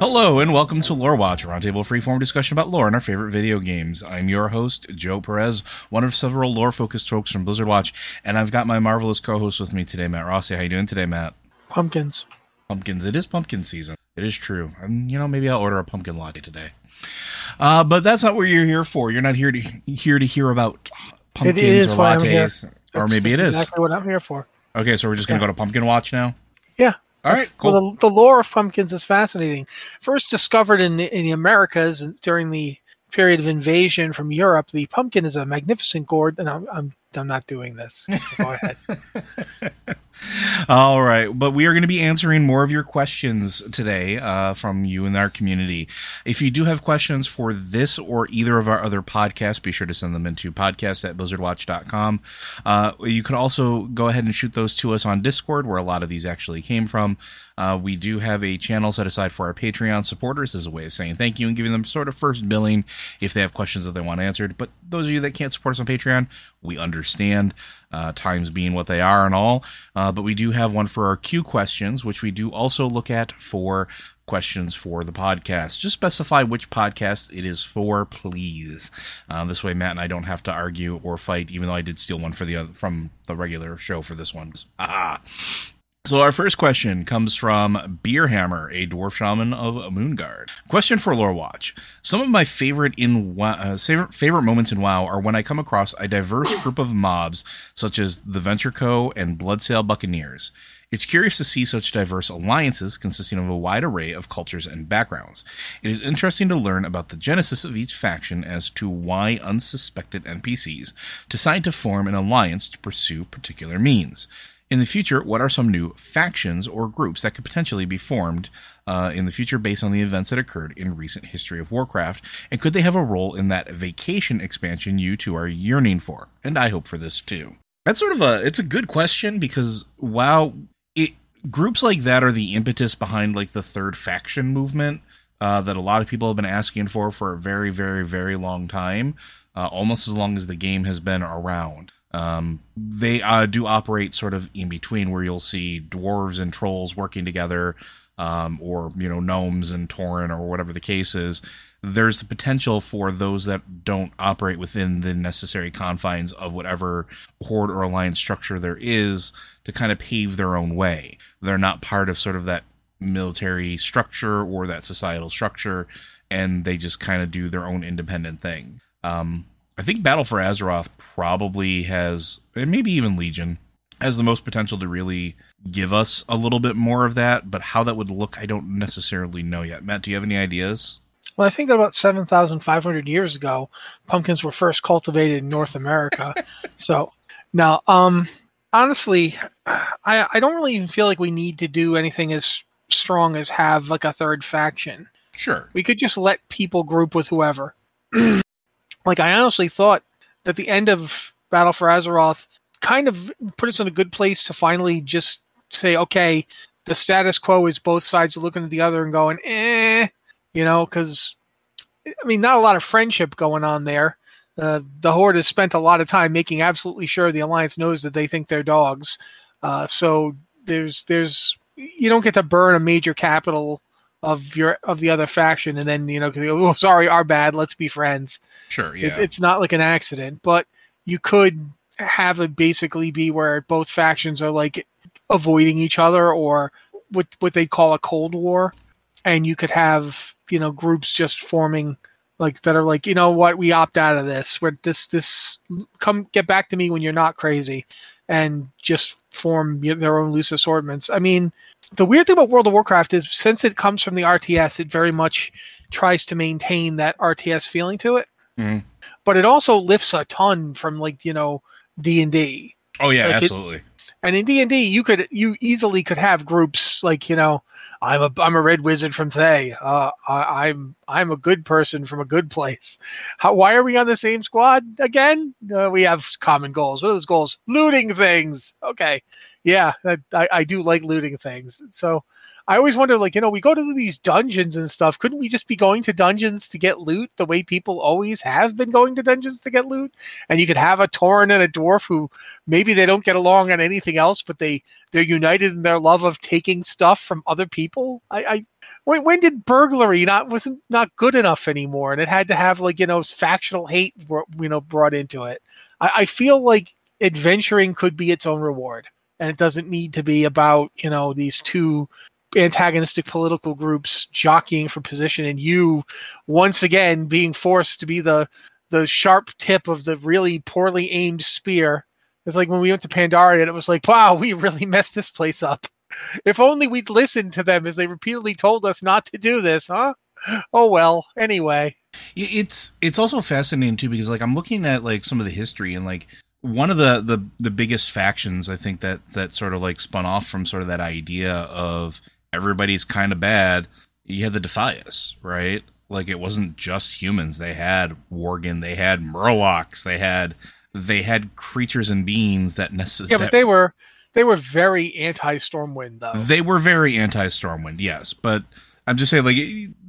Hello and welcome to Lore Watch, a roundtable freeform discussion about lore and our favorite video games. I'm your host, Joe Perez, one of several lore-focused folks from Blizzard Watch, and I've got my marvelous co-host with me today, Matt Rossi. How you doing today, Matt? Pumpkins. Pumpkins. It is pumpkin season. It is true. Um, you know, maybe I'll order a pumpkin latte today. Uh, but that's not what you're here for. You're not here to here to hear about pumpkins or lattes, or maybe it is. exactly what I'm here for. Okay, so we're just gonna Yeah. go to Pumpkin Watch now. Yeah. All right, cool. Well, the, the lore of pumpkins is fascinating. First discovered in the, in the Americas during the period of invasion from Europe, the pumpkin is a magnificent gourd. And I'm I'm, I'm not doing this. Go ahead. All right, but we are going to be answering more of your questions today uh, from you and our community. If you do have questions for this or either of our other podcasts, be sure to send them into podcast at blizzardwatch.com. Uh, you can also go ahead and shoot those to us on Discord, where a lot of these actually came from. Uh, we do have a channel set aside for our Patreon supporters as a way of saying thank you and giving them sort of first billing if they have questions that they want answered. But those of you that can't support us on Patreon, we understand, uh, times being what they are and all. Uh, but we do have one for our Q questions, which we do also look at for questions for the podcast. Just specify which podcast it is for, please. Uh, this way, Matt and I don't have to argue or fight, even though I did steal one for the other, from the regular show for this one. Ah. So our first question comes from Beerhammer, a dwarf shaman of Moonguard. Question for Lore Watch: Some of my favorite in uh, favorite, moments in WoW are when I come across a diverse group of mobs, such as the Venture Co. and Bloodsail Buccaneers. It's curious to see such diverse alliances consisting of a wide array of cultures and backgrounds. It is interesting to learn about the genesis of each faction as to why unsuspected NPCs decide to form an alliance to pursue particular means. In the future, what are some new factions or groups that could potentially be formed uh, in the future based on the events that occurred in recent history of Warcraft? And could they have a role in that vacation expansion you two are yearning for? And I hope for this too. That's sort of a it's a good question because wow, it groups like that are the impetus behind like the third faction movement uh, that a lot of people have been asking for for a very very very long time, uh, almost as long as the game has been around. Um, they uh, do operate sort of in between, where you'll see dwarves and trolls working together, um, or you know gnomes and tauren, or whatever the case is. There's the potential for those that don't operate within the necessary confines of whatever horde or alliance structure there is to kind of pave their own way. They're not part of sort of that military structure or that societal structure, and they just kind of do their own independent thing. Um, I think Battle for Azeroth probably has, and maybe even Legion, has the most potential to really give us a little bit more of that. But how that would look, I don't necessarily know yet. Matt, do you have any ideas? Well, I think that about 7,500 years ago, pumpkins were first cultivated in North America. so now, um, honestly, I, I don't really even feel like we need to do anything as strong as have like a third faction. Sure. We could just let people group with whoever. like I honestly thought that the end of Battle for Azeroth kind of put us in a good place to finally just say, okay, the status quo is both sides looking at the other and going, eh, you know, because I mean, not a lot of friendship going on there. Uh, the Horde has spent a lot of time making absolutely sure the Alliance knows that they think they're dogs. Uh, so there's there's you don't get to burn a major capital of your of the other faction and then you know oh sorry our bad let's be friends Sure. Yeah. it, it's not like an accident but you could have it basically be where both factions are like avoiding each other or what what they call a cold war and you could have you know groups just forming like that are like you know what we opt out of this where this this come get back to me when you're not crazy and just form their own loose assortments i mean the weird thing about world of warcraft is since it comes from the rts it very much tries to maintain that rts feeling to it Mhm. but it also lifts a ton from like you know d&d oh yeah, like it- absolutely. and in D and D, you could you easily could have groups like you know, I'm a I'm a red wizard from today. Uh, I, I'm I'm a good person from a good place. How, why are we on the same squad again? Uh, we have common goals. What are those goals? Looting things. Okay, yeah, I, I do like looting things. So I always wonder, like you know, we go to these dungeons and stuff. Couldn't we just be going to dungeons to get loot the way people always have been going to dungeons to get loot? And you could have a Tauren and a dwarf who maybe they don't get along on anything else, but they they're united in their love of taking stuff from other people. I, I when, when did burglary not wasn't not good enough anymore, and it had to have like you know factional hate you know brought into it. I, I feel like adventuring could be its own reward, and it doesn't need to be about you know these two antagonistic political groups jockeying for position and you once again being forced to be the the sharp tip of the really poorly aimed spear it's like when we went to Pandaria and it was like, wow, we really messed this place up. If only we'd listened to them as they repeatedly told us not to do this, huh? Oh well. Anyway, it's it's also fascinating too because like I'm looking at like some of the history and like one of the the the biggest factions I think that that sort of like spun off from sort of that idea of everybody's kind of bad. You had the Defias, right? Like it wasn't just humans. They had Worgen, they had Murlocs, they had they had creatures and beings that necessarily yeah, but they were they were very anti Stormwind though. They were very anti Stormwind, yes, but I'm just saying like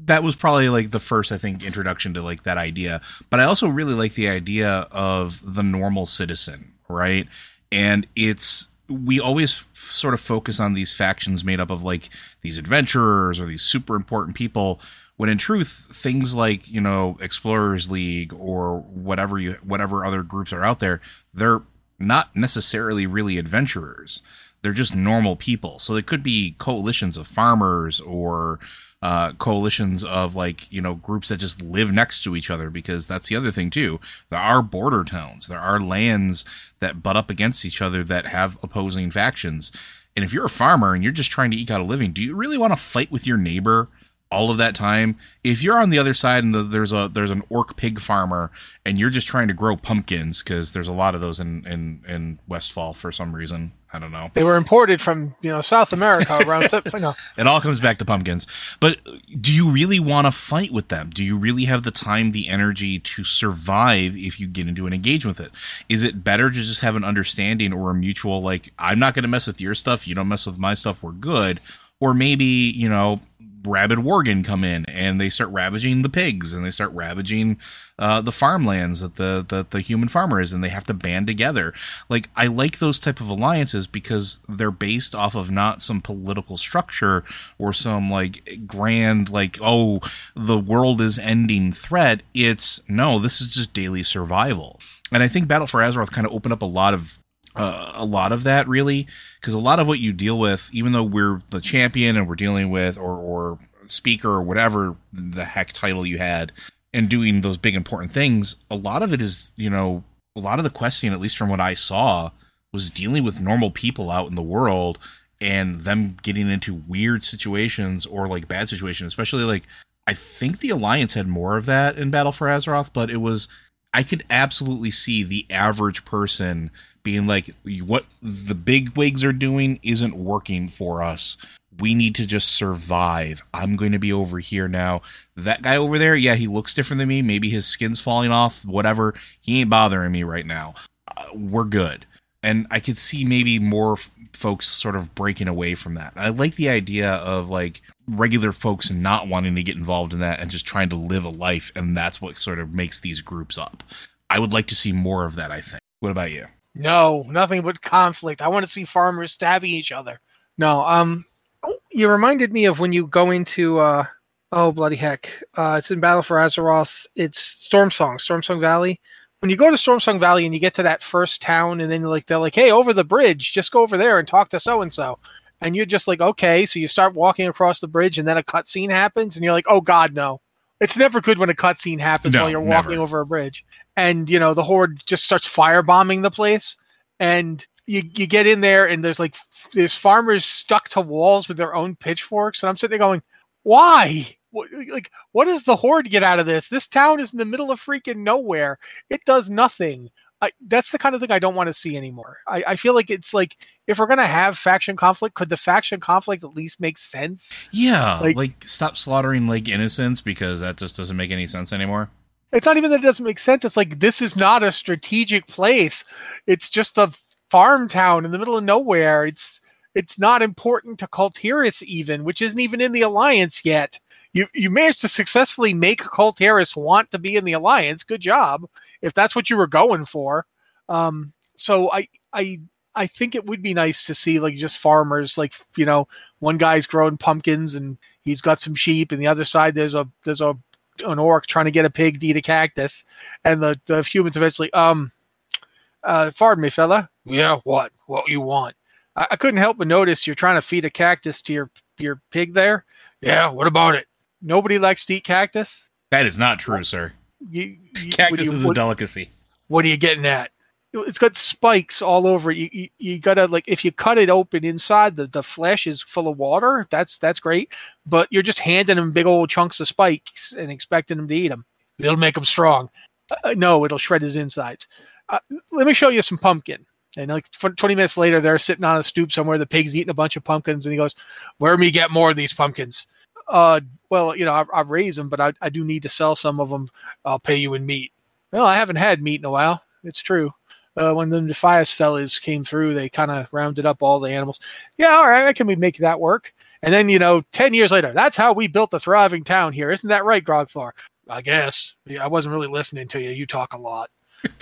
that was probably like the first I think introduction to like that idea. But I also really like the idea of the normal citizen, right? And it's we always f- sort of focus on these factions made up of like these adventurers or these super important people when in truth things like you know explorers league or whatever you whatever other groups are out there they're not necessarily really adventurers. They're just normal people. So they could be coalitions of farmers or uh, coalitions of like you know groups that just live next to each other because that's the other thing too. There are border towns. There are lands that butt up against each other that have opposing factions. And if you're a farmer and you're just trying to eke out a living do you really want to fight with your neighbor all of that time? If you're on the other side and the, there's a there's an orc pig farmer and you're just trying to grow pumpkins because there's a lot of those in in in westfall for some reason i don't know They were imported from you know South America around. no, it all comes back to pumpkins. But do you really want to fight with them? Do you really have the time, the energy to survive if you get into an engagement with it? Is it better to just have an understanding or a mutual, like, I'm not going to mess with your stuff, you don't mess with my stuff, we're good? Or maybe, you know, rabid Worgen come in and they start ravaging the pigs and they start ravaging uh, the farmlands that the, the the human farmer is and they have to band together. Like I like those type of alliances because they're based off of not some political structure or some like grand like oh the world is ending threat. It's no, this is just daily survival. And I think Battle for Azeroth kind of opened up a lot of uh, a lot of that really because a lot of what you deal with even though we're the champion and we're dealing with or or speaker or whatever the heck title you had and doing those big important things a lot of it is you know a lot of the questing at least from what i saw was dealing with normal people out in the world and them getting into weird situations or like bad situations especially like i think the alliance had more of that in battle for azeroth but it was i could absolutely see the average person being like what the big wigs are doing isn't working for us we need to just survive. I'm going to be over here now. That guy over there, yeah, he looks different than me. Maybe his skin's falling off, whatever. He ain't bothering me right now. Uh, we're good. And I could see maybe more f- folks sort of breaking away from that. I like the idea of like regular folks not wanting to get involved in that and just trying to live a life. And that's what sort of makes these groups up. I would like to see more of that, I think. What about you? No, nothing but conflict. I want to see farmers stabbing each other. No, um, you reminded me of when you go into uh, oh bloody heck, uh, it's in Battle for Azeroth. It's Stormsong, Storm Song Valley. When you go to Stormsong Valley and you get to that first town, and then you're like they're like, "Hey, over the bridge, just go over there and talk to so and so," and you're just like, "Okay." So you start walking across the bridge, and then a cutscene happens, and you're like, "Oh God, no!" It's never good when a cutscene happens No, while you're walking never. over a bridge, and you know the horde just starts firebombing the place, and you you get in there, and there's like there's farmers stuck to walls with their own pitchforks, and I'm sitting there going, "Why?" What, like, what does the horde get out of this? This town is in the middle of freaking nowhere. It does nothing. I, that's the kind of thing I don't want to see anymore. I, I feel like it's like if we're gonna have faction conflict, could the faction conflict at least make sense? Yeah, Like- like, stop slaughtering like innocents because that just doesn't make any sense anymore. It's not even that it doesn't make sense. It's like this is not a strategic place. It's just a farm town in the middle of nowhere. It's it's not important to Kul Tiras even, which isn't even in the alliance yet. You you managed to successfully make Kul Tiras want to be in the alliance. Good job. If that's what you were going for. Um so I I I think it would be nice to see like just farmers like you know one guy's growing pumpkins and he's got some sheep and the other side there's a there's a an orc trying to get a pig to eat a cactus and the the humans eventually um uh pardon me fella. Yeah what? What you want? I, I couldn't help but notice you're trying to feed a cactus to your your pig there. Yeah what about it? Nobody likes to eat cactus? That is not true, sir. you, you, Cactus what, do is you, a what, delicacy. what are you getting at it's got spikes all over. You, you you gotta like if you cut it open inside the the flesh is full of water. That's that's great. But you're just handing them big old chunks of spikes and expecting them to eat them it'll make them strong. Uh, no it'll shred his insides. Uh, let me show you some pumpkin. And like tw- 20 minutes later they're sitting on a stoop somewhere. The pig's eating a bunch of pumpkins and he goes where me get more of these pumpkins? Uh well you know i've, I've raised them but I, I do need to sell some of them i'll pay you in meat. Well i haven't had meat in a while. It's true uh, when the Defias fellas came through, they kind of rounded up all the animals. Yeah, all right, I can we make that work? And then, you know, 10 years later, that's how we built a thriving town here. Isn't that right, Grogthor? I guess. Yeah, I wasn't really listening to you. You talk a lot.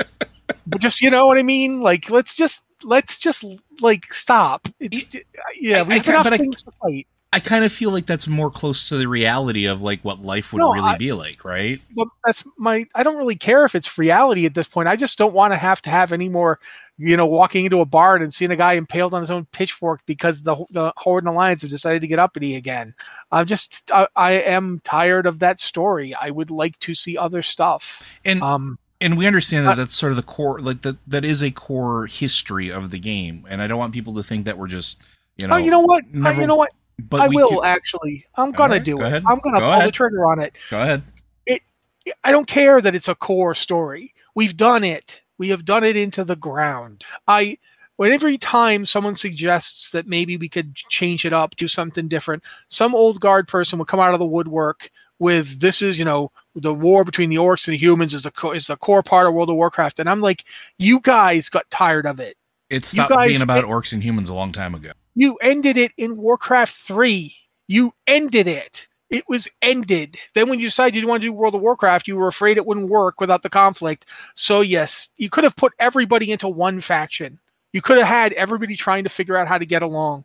but just, you know what I mean? Like, let's just, let's just, like, stop. It's, yeah, I- we've can't- I- things to fight. I kind of feel like that's more close to the reality of like what life would No, really I- be like, right? Well, that's my, I don't really care if it's reality at this point. I just don't want to have to have any more, you know, walking into a barn and seeing a guy impaled on his own pitchfork because the the Horde and Alliance have decided to get uppity again. I'm just, I, I am tired of that story. I would like to see other stuff. And Um, and we understand that that's sort of the core, like that that is a core history of the game. And I don't want people to think that we're just, you know, oh, you know what? Never- you know what? But I will could- actually. I'm gonna Alright, do go it. ahead. I'm gonna Go pull the trigger on it. go ahead. It. I don't care that it's a core story. We've done it. We have done it into the ground. I when every time someone suggests that maybe we could change it up, do something different, some old guard person would come out of the woodwork with this is, you know, the war between the orcs and the humans is the co- is the core part of World of Warcraft. And I'm like, you guys got tired of it. It stopped guys- being about orcs and humans a long time ago. You ended it in Warcraft 3. You ended it. It was ended. Then when you decided you didn't want to do World of Warcraft, you were afraid it wouldn't work without the conflict. So yes, you could have put everybody into one faction. You could have had everybody trying to figure out how to get along.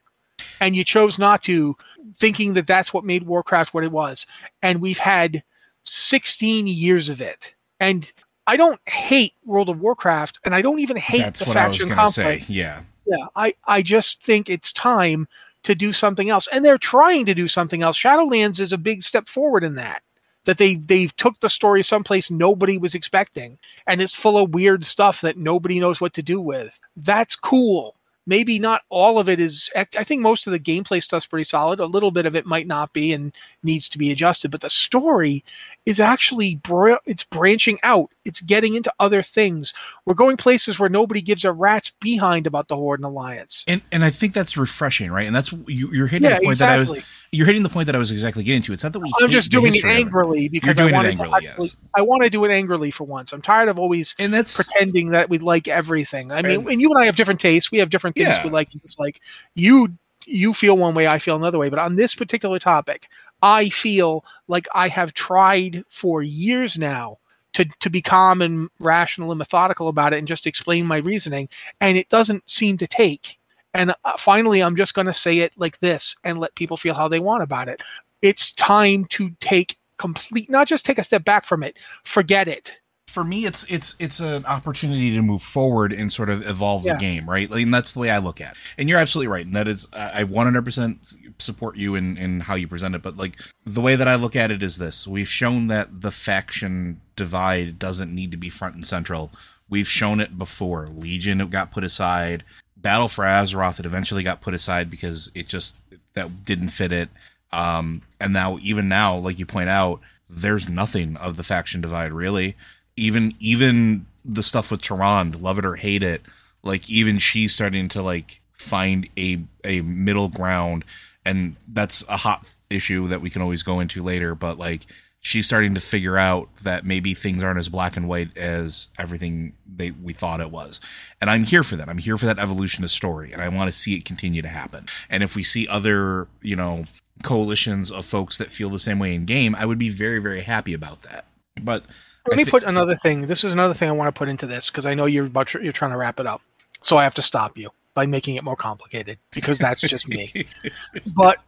And you chose not to, thinking that that's what made Warcraft what it was. And we've had 16 years of it. And I don't hate World of Warcraft, and I don't even hate That's the what I was faction going to conflict. say. Yeah. Yeah, I, I just think it's time to do something else. And they're trying to do something else. Shadowlands is a big step forward in that. That they they've took the story someplace nobody was expecting. And it's full of weird stuff that nobody knows what to do with. That's cool. Maybe not all of it is i think most of the gameplay stuff's pretty solid. A little bit of it might not be and needs to be adjusted but the story is actually br- it's branching out. It's getting into other things. We're going places where nobody gives a rat's behind about the horde and alliance. And and i think that's refreshing right? And that's you, are hitting yeah, the point exactly. that i was you're hitting the point that i was exactly getting to it's not that we i'm just doing it angrily because i want to yes. i want to do it angrily for once i'm tired of always and that's pretending that we like everything i mean and, and you and i have different tastes we have different things Yeah. we like and dislike. You you feel one way, I feel another way. But on this particular topic, I feel like I have tried for years now to to be calm and rational and methodical about it and just explain my reasoning, and it doesn't seem to take. And uh, finally, I'm just going to say it like this and let people feel how they want about it. It's time to take complete, not just take a step back from it, forget it. For me it's it's it's an opportunity to move forward and sort of evolve Yeah. the game right? Like, and that's the way i look at it. And you're absolutely right and that is i I 100% support you in in how you present it but like the way that i look at it is this. We've shown that the faction divide doesn't need to be front and central. We've shown it before. Legion got put aside battle for azeroth that eventually got put aside because it just that didn't fit it um and now even now like you point out there's nothing of the faction divide really even even the stuff with Tyrande, love it or hate it, like even she's starting to like find a a middle ground, and that's a hot issue that we can always go into later. But like she's starting to figure out that maybe things aren't as black and white as everything they we thought it was, and I'm here for that. I'm here for that evolution of story, and I want to see it continue to happen. And if we see other, you know, coalitions of folks that feel the same way in game, I would be very very happy about that. But Let I me thi- put another thing. This is another thing I want to put into this because I know you're about you're trying to wrap it up. So I have to stop you by making it more complicated because that's just me. But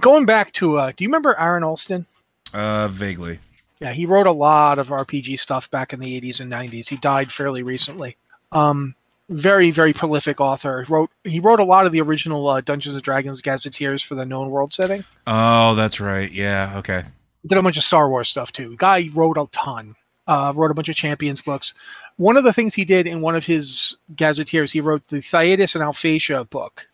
going back to uh, do you remember Aaron Allston? Uh, vaguely. Yeah, he wrote a lot of RPG stuff back in the 80s and 90s. He died fairly recently. Um, very very prolific author. He Wrote he wrote a lot of the original uh, Dungeons and Dragons Gazetteers for the known world setting. Oh, that's right. Yeah. Okay. did a bunch of Star Wars stuff too. Guy wrote a ton. Uh, wrote a bunch of Champions books. One of the things he did in one of his gazetteers, he wrote the Thyatis and Alphatia book,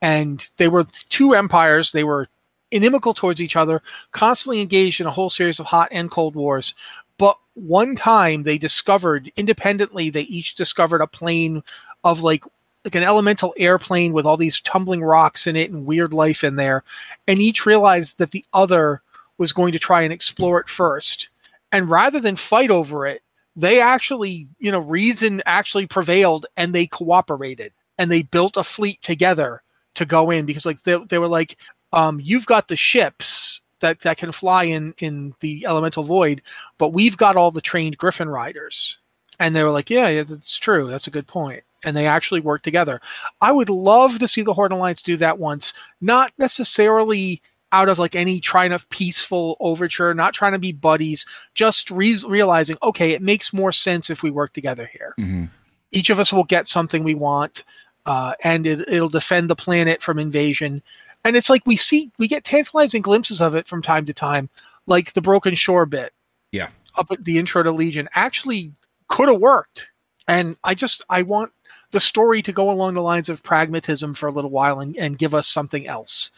and they were two empires. They were inimical towards each other, constantly engaged in a whole series of hot and cold wars. But one time they discovered independently, they each discovered a plane of like like an elemental airplane with all these tumbling rocks in it and weird life in there, and each realized that the other was going to try and explore it first. And rather than fight over it, they actually, you know, reason actually prevailed and they cooperated and they built a fleet together to go in because like they, they were like, um, you've got the ships that, that can fly in, in the elemental void, but we've got all the trained griffin riders. And they were like, yeah, yeah, that's true. That's a good point. And they actually work together. I would love to see the Horde Alliance do that once, not necessarily out of like any trying of peaceful overture, not trying to be buddies, just re- realizing, okay, it makes more sense if we work together here. Mhm. Each of us will get something we want, uh, and it, it'll defend the planet from invasion. And it's like we see, we get tantalizing glimpses of it from time to time, like the Broken Shore bit Yeah. up at the intro to Legion actually could have worked. And I just, I want the story to go along the lines of pragmatism for a little while and, and give us something else.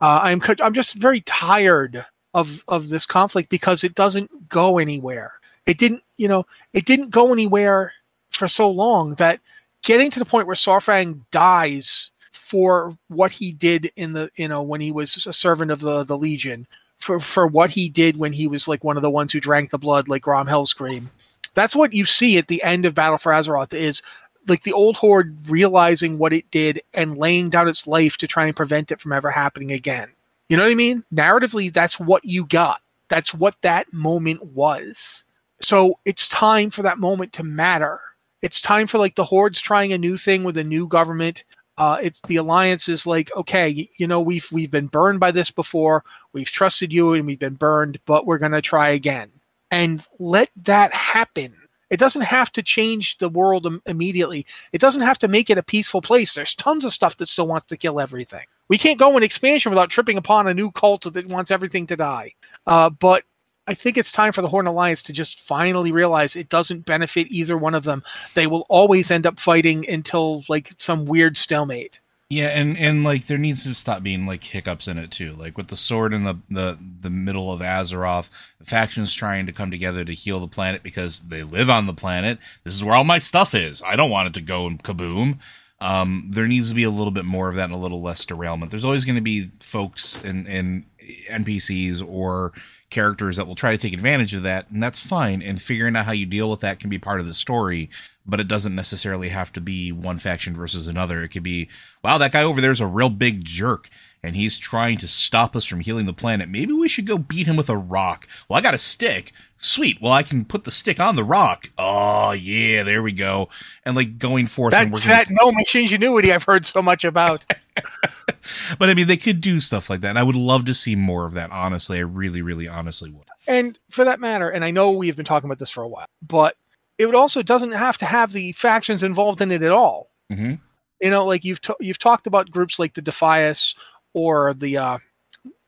Uh, I'm I'm just very tired of of this conflict because it doesn't go anywhere. It didn't, you know, it didn't go anywhere for so long that getting to the point where Saurfang dies for what he did in the, you know, when he was a servant of the the Legion, for for what he did when he was like one of the ones who drank the blood, like Grom Hellscream. That's what you see at the end of Battle for Azeroth is like the old horde realizing what it did and laying down its life to try and prevent it from ever happening again. You know what I mean? Narratively, that's what you got. That's what that moment was. So it's time for that moment to matter. It's time for like the hordes trying a new thing with a new government. Uh, it's the alliance is like, okay, y- you know, we've we've been burned by this before. We've trusted you and we've been burned, but we're gonna try again. And let that happen. It doesn't have to change the world im- immediately. It doesn't have to make it a peaceful place. There's tons of stuff that still wants to kill everything. We can't go in expansion without tripping upon a new cult that wants everything to die. Uh, but I think it's time for the Horde Alliance to just finally realize it doesn't benefit either one of them. They will always end up fighting until like some weird stalemate. Yeah, and and like there needs to stop being like hiccups in it too. Like with the sword in the the the middle of Azeroth, factions trying to come together to heal the planet because they live on the planet. This is where all my stuff is. I don't want it to go and kaboom. Um, there needs to be a little bit more of that and a little less derailment. There's always going to be folks and and NPCs or characters that will try to take advantage of that, and that's fine. And figuring out how you deal with that can be part of the story but it doesn't necessarily have to be one faction versus another. It could be, wow, that guy over there is a real big jerk and he's trying to stop us from healing the planet. Maybe we should go beat him with a rock. Well, I got a stick. Sweet. Well, I can put the stick on the rock. Oh, yeah, there we go. And like going forth That's and working. that no machine ingenuity I've heard so much about. but I mean, they could do stuff like that. And I would love to see more of that, honestly. I really, really, honestly would. and for that matter, and I know we've been talking about this for a while, but it would also doesn't have to have the factions involved in it at all. Mm-hmm. You know, like you've t- you've talked about groups like the Defias or the uh,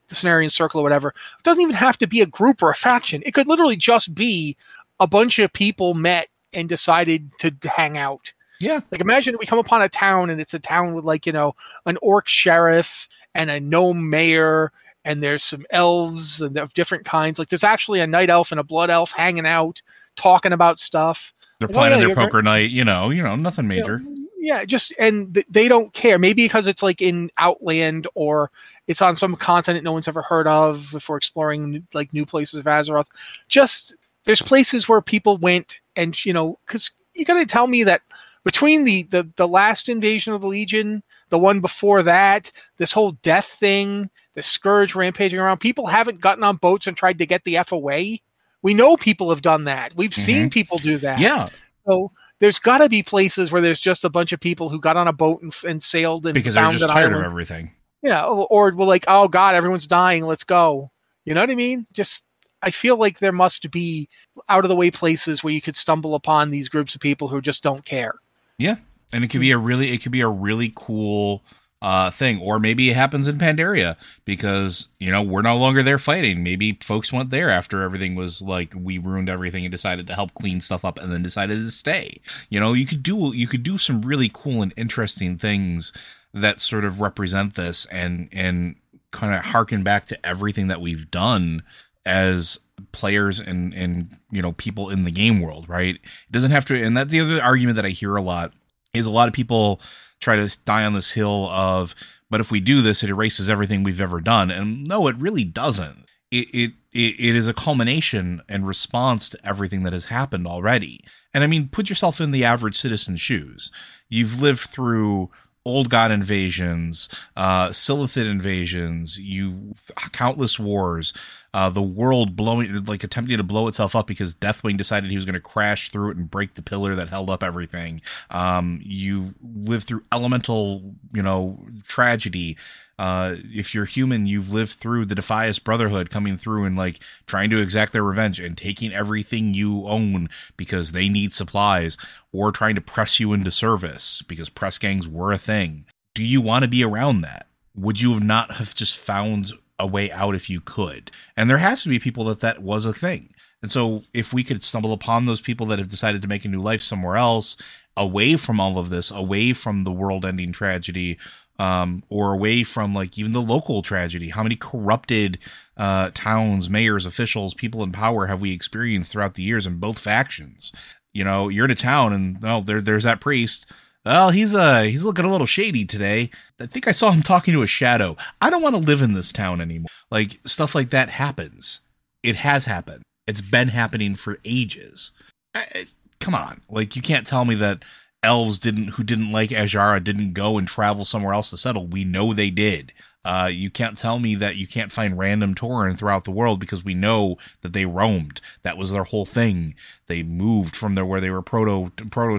the Cenarian Circle or whatever. It doesn't even have to be a group or a faction. It could literally just be a bunch of people met and decided to hang out. Yeah. Like imagine we come upon a town and it's a town with like, you know, an orc sheriff and a gnome mayor and there's some elves and of different kinds. Like there's actually a night elf and a blood elf hanging out, talking about stuff. They're Like, oh, yeah, their poker night, you know, you know, nothing major. Yeah, just and th- they don't care. Maybe because it's like in Outland or it's on some continent no one's ever heard of. If we're exploring like new places of Azeroth, just there's places where people went and you know because you got to tell me that between the, the the last invasion of the Legion, the one before that, this whole death thing, the scourge rampaging around, people haven't gotten on boats and tried to get the f away. We know people have done that. We've seen mm-hmm. people do that. Yeah. So there's got to be places where there's just a bunch of people who got on a boat and, and sailed and Because they're just tired island. of everything. Yeah, or, or we're like, oh god, everyone's dying. Let's go. You know what I mean? Just I feel like there must be out of the way places where you could stumble upon these groups of people who just don't care. Yeah, and it could be a really it could be a really cool uh thing. Or maybe it happens in Pandaria because you know we're no longer there fighting. Maybe folks went there after everything was like we ruined everything and decided to help clean stuff up and then decided to stay. You know you could do you could do some really cool and interesting things that sort of represent this and and kind of harken back to everything that we've done as players and and you know people in the game world right? It doesn't have to and that's the other argument that i hear a lot is a lot of people try to die on this hill of but if we do this it erases everything we've ever done. And no it really doesn't. It it it, is a culmination and response to everything that has happened already. And i mean put yourself in the average citizen's shoes. You've lived through old god invasions uh silithid invasions you countless wars uh, the world blowing, like attempting to blow itself up because Deathwing decided he was going to crash through it and break the pillar that held up everything. Um, you lived through elemental, you know, tragedy. Uh, if you're human, you've lived through the Defias Brotherhood coming through and like trying to exact their revenge and taking everything you own because they need supplies or trying to press you into service because press gangs were a thing. Do you want to be around that? Would you have not have just found a way out if you could. And there has to be people that that was a thing. And so if we could stumble upon those people that have decided to make a new life somewhere else, away from all of this, away from the world-ending tragedy, um, or away from like even the local tragedy, how many corrupted uh, towns, mayors, officials, people in power have we experienced throughout the years in both factions? You know, you're in a town and oh, there, there's that priest well, he's uh he's looking a little shady today. I think I saw him talking to a shadow. I don't want to live in this town anymore. Like stuff like that happens. It has happened. It's been happening for ages. I, come on, like you can't tell me that elves didn't who didn't like Azshara didn't go and travel somewhere else to settle. We know they did. Uh, you can't tell me that you can't find random Tauren throughout the world because we know that they roamed. That was their whole thing. They moved from there where they were proto proto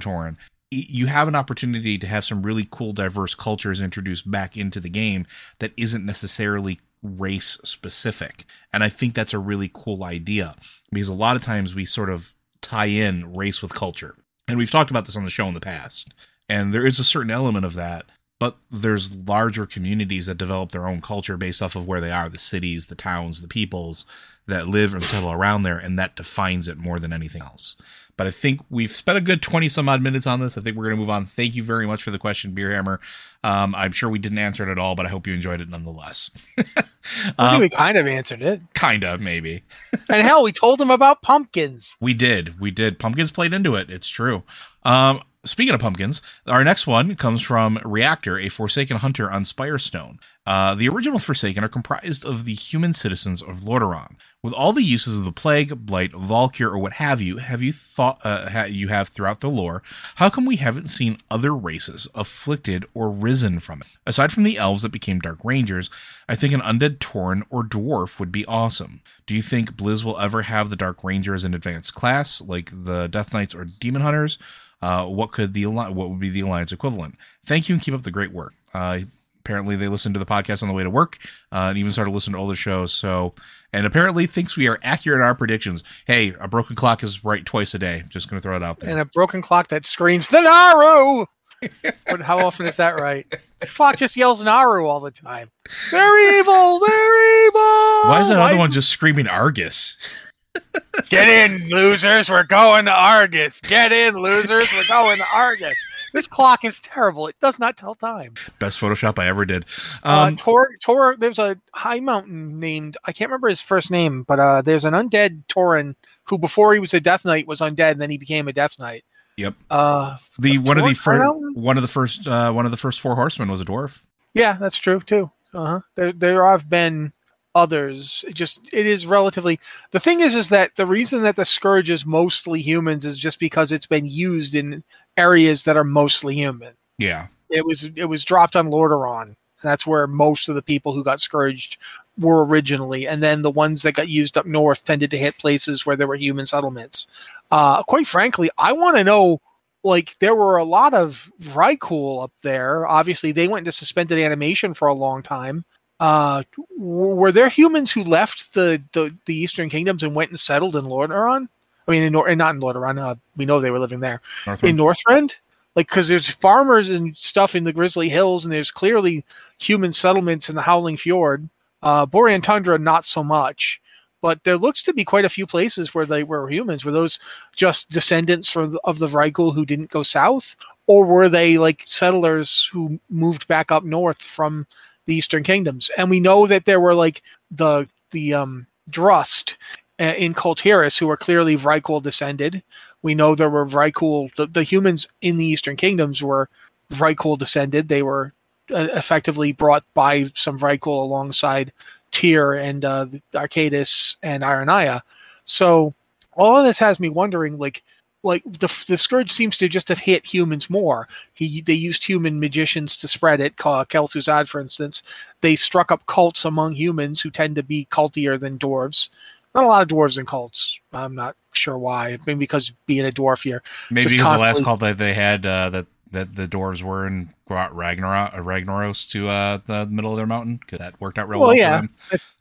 you have an opportunity to have some really cool diverse cultures introduced back into the game that isn't necessarily race specific and i think that's a really cool idea because a lot of times we sort of tie in race with culture and we've talked about this on the show in the past and there is a certain element of that but there's larger communities that develop their own culture based off of where they are the cities the towns the peoples that live and settle around there, and that defines it more than anything else. But I think we've spent a good 20 some odd minutes on this. I think we're going to move on. Thank you very much for the question, Beerhammer. Um, I'm sure we didn't answer it at all, but I hope you enjoyed it nonetheless. I think we kind of answered it. Kinda, maybe. And hell, we told them about pumpkins. We did. We did. Pumpkins played into it. It's true. Um, speaking of pumpkins, our next one comes from Reactor, a Forsaken hunter on Spirestone. Uh, the original Forsaken are comprised of the human citizens of Lordaeron. With all the uses of the Plague, Blight, Valkyr, or what have you, have you thought uh, ha- you have throughout the lore? How come we haven't seen other races afflicted or risen from it? Aside from the elves that became Dark Rangers, I think an undead Tauren or dwarf would be awesome. Do you think Blizz will ever have the Dark Ranger as an advanced class, like the Death Knights or Demon Hunters? Uh, what could the what would be the alliance equivalent? Thank you and keep up the great work. Uh, apparently, they listened to the podcast on the way to work uh, and even started listening to older shows. So, and apparently thinks we are accurate in our predictions. Hey, a broken clock is right twice a day. Just going to throw it out there. And a broken clock that screams, the Naaru! but how often is that right? The clock just yells Naaru all the time. They're evil! They're evil! Why is that other one just screaming Argus? Get in, losers. We're going to Argus. Get in, losers. We're going to Argus. This clock is terrible. It does not tell time. Best Photoshop I ever did. Uh, Um, Tor, Tor, there's a Highmountain named, I can't remember his first name, but uh, there's an undead Tauren who, before he was a Death Knight, was undead, and then he became a Death Knight. Yep. Uh, the one of the first one of the first uh, one of the first four horsemen was a dwarf. Yeah, that's true too. Uh huh. There, there have been others. It just it is relatively. The thing is, is that the reason that the scourge is mostly humans is just because it's been used in areas that are mostly human. Yeah. It was it was dropped on Lordaeron. That's where most of the people who got scourged were originally, and then the ones that got used up north tended to hit places where there were human settlements. Uh, quite frankly, I want to know. Like there were a lot of Vrykul up there. Obviously, they went into suspended animation for a long time. Uh, were there humans who left the, the, the Eastern Kingdoms and went and settled in Lordaeron? I mean, in Nor- and not in Lordaeron. Uh, we know they were living there Northrend. in Northrend. Like, because there's farmers and stuff in the Grizzly Hills, and there's clearly human settlements in the Howling Fjord. Uh, Borean Tundra, not so much, but there looks to be quite a few places where they were humans. Were those just descendants from of the Vrykul who didn't go south, or were they like settlers who moved back up north from the Eastern Kingdoms? And we know that there were like the the um, Drust in Kul Tiras who are clearly Vrykul descended. We know there were Vrykul, the, the humans in the Eastern Kingdoms were Vrykul descended. They were uh, effectively brought by some Vrykul alongside Tyr and uh, Archaedas and Ironaya. So all of this has me wondering, like, like the the scourge seems to just have hit humans more. He they used human magicians to spread it. Kel'Thuzad, for instance, they struck up cults among humans who tend to be cultier than dwarves. Not a lot of dwarves in cults. I'm not sure why. Maybe because being a dwarf here. Maybe because the last constantly- call that they had uh, that that the dwarves were in Ragnarok, uh, Ragnaros to uh, the middle of their mountain because that worked out real well, Well, for yeah, them.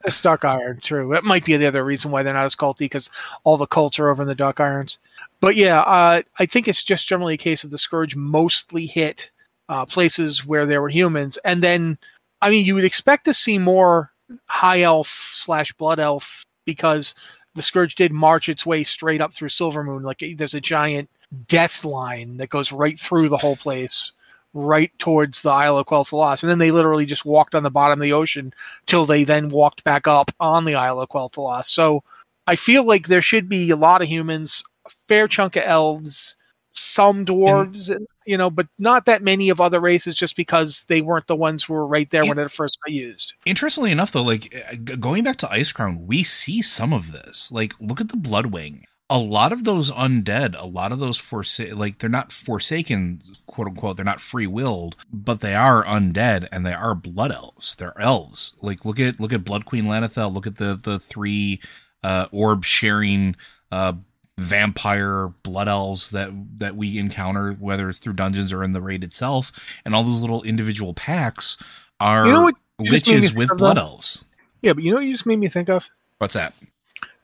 it's Dark Iron. True, it might be the other reason why they're not as culty because all the cults are over in the Dark Irons. But yeah, uh, I think it's just generally a case of the scourge mostly hit uh, places where there were humans, and then I mean, you would expect to see more high elf slash blood elf because the scourge did march its way straight up through Silvermoon. Like there's a giant death line that goes right through the whole place, right towards the Isle of Quel'Thalas, and then they literally just walked on the bottom of the ocean till they then walked back up on the Isle of Quel'Thalas. So I feel like there should be a lot of humans, a fair chunk of elves, some dwarves, and, you know, but not that many of other races just because they weren't the ones who were right there when it first got used. Interestingly enough, though, like uh, going back to Icecrown, we see some of this. Like, look at the Bloodwing. A lot of those undead, a lot of those forsa- like they're not forsaken, quote unquote. They're not free willed, but they are undead and they are blood elves. They're elves. Like look at look at Blood Queen Lana'thel. Look at the the three uh, orb sharing uh, vampire blood elves that that we encounter, whether it's through dungeons or in the raid itself, and all those little individual packs are You know what you just made me liches with blood though? elves. Yeah, but you know what you just made me think of? What's that?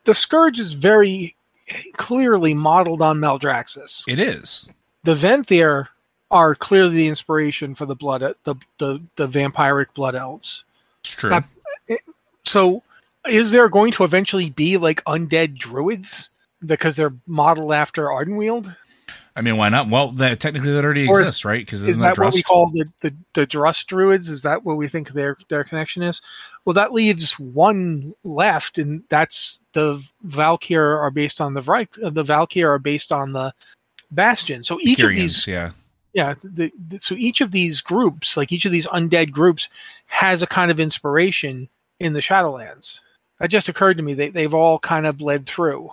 The Scourge is very clearly modeled on Maldraxxus. It is. The Venthyr are clearly the inspiration for the blood the the, the vampiric blood elves. It's true. Not- so is there going to eventually be like undead druids because they're modeled after Ardenweald? I mean, why not? Well, that technically that already Or is- exists, right? Because Is that that what we call the, the the Drust druids? Is that what we think their their connection is? Well, that leaves one left, and that's the Valkyr are based on the Vrike. uh, The Valkyr are based on the Bastion. So each of these yeah. yeah the, the, so each of these groups like each of these undead groups has a kind of inspiration in the shadowlands that just occurred to me they, they've all kind of bled through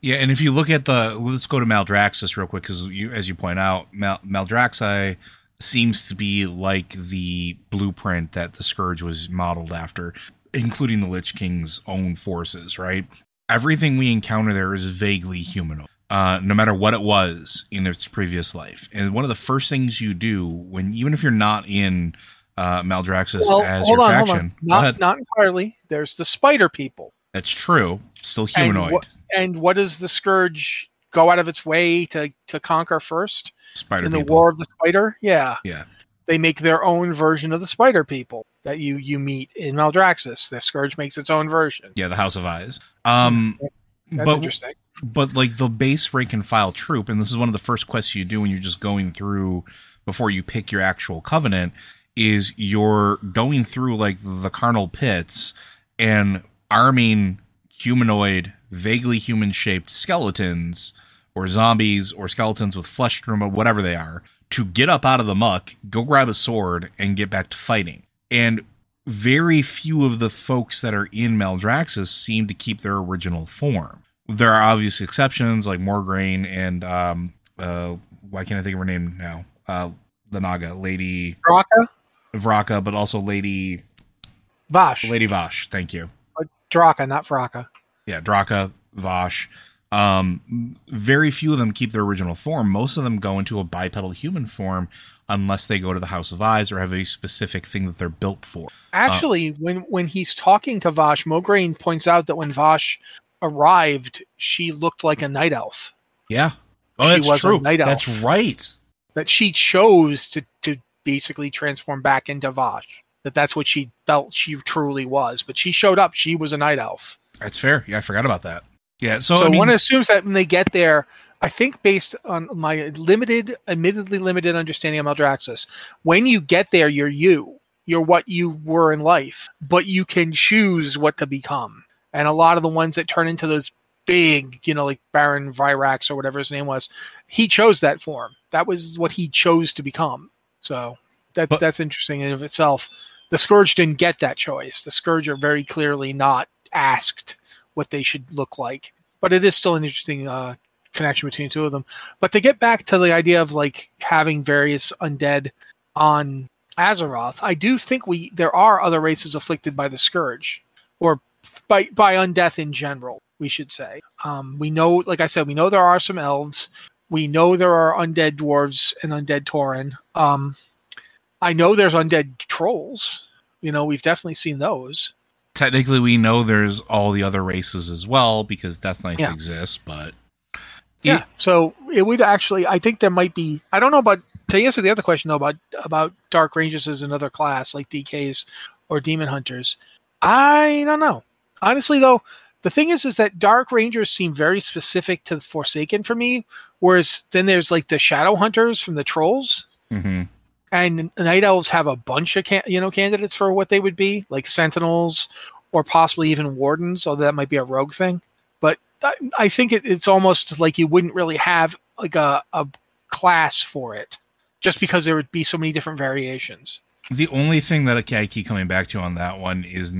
Yeah, and if you look at the, let's go to Maldraxxus real quick because you, as you point out, Mal, Maldraxxi seems to be like the blueprint that the Scourge was modeled after, including the Lich King's own forces. Right, everything we encounter there is vaguely humanoid, uh, no matter what it was in its previous life. And one of the first things you do when, even if you're not in uh, Maldraxxus as your faction, not, not entirely there's the spider people that's true, still humanoid. what- and what does the scourge go out of its way to to conquer first? Spider in the people. war of the spider? Yeah. Yeah. they make their own version of the spider people that you you meet in maldraxxus. The scourge makes its own version. Yeah, the House of Eyes. Um, that's but interesting. but like the base rank and file troop, and this is one of the first quests you do when you're just going through before you pick your actual covenant, is you're going through like the carnal pits and arming humanoid, vaguely human shaped skeletons or zombies or skeletons with flesh trauma, whatever they are, to get up out of the muck, go grab a sword, and get back to fighting. And very few of the folks that are in Maldraxxus seem to keep their original form. There are obvious exceptions like Morgraine and um uh why can't I think of her name now? Uh the Naga, Lady Draka? Vraka, but also Lady Vash. Lady Vosh, thank you. Draka, not Vraka. Yeah, Draka, Vosh. Um very few of them keep their original form. Most of them go into a bipedal human form unless they go to the House of Eyes or have a specific thing that they're built for. Actually, when when he's talking to Vash, Mograine points out that when Vash arrived, she looked like a night elf. Yeah. Oh, She that's was a true. night elf. That's right. That she chose to to basically transform back into Vash. That that's what she felt she truly was. But she showed up. She was a night elf. That's fair. Yeah, I forgot about that. Yeah, so, So, I mean, one assumes that when they get there, I think based on my limited, admittedly limited understanding of Maldraxxus, when you get there, you're you. You're what you were in life, but you can choose what to become. And a lot of the ones that turn into those big, you know, like Baron Virax or whatever his name was, he chose that form. That was what he chose to become. So that But- that's interesting in of itself. The Scourge didn't get that choice. The Scourge are very clearly not asked what they should look like. But it is still an interesting uh, connection between two of them. But to get back to the idea of like having various undead on Azeroth, I do think we there are other races afflicted by the Scourge, or by by undeath in general. We should say. Um, we know, like I said, we know there are some elves. We know there are undead dwarves and undead Tauren. Um, I know there's undead trolls. You know, we've definitely seen those. Technically we know there's all the other races as well because Death Knights Yeah. exist, but Yeah. So it would actually, I think there might be. I don't know about to answer the other question though about about Dark Rangers as another class like DKs or Demon Hunters. I don't know. Honestly though, the thing is, is that Dark Rangers seem very specific to Forsaken for me, whereas then there's like the Shadow Hunters from the Trolls. hmm and night elves have a bunch of can- you know candidates for what they would be like sentinels or possibly even wardens although that might be a rogue thing. But i, think it, it's almost like you wouldn't really have like a, a class for it just because there would be so many different variations. The only thing that I keep coming back to on that one is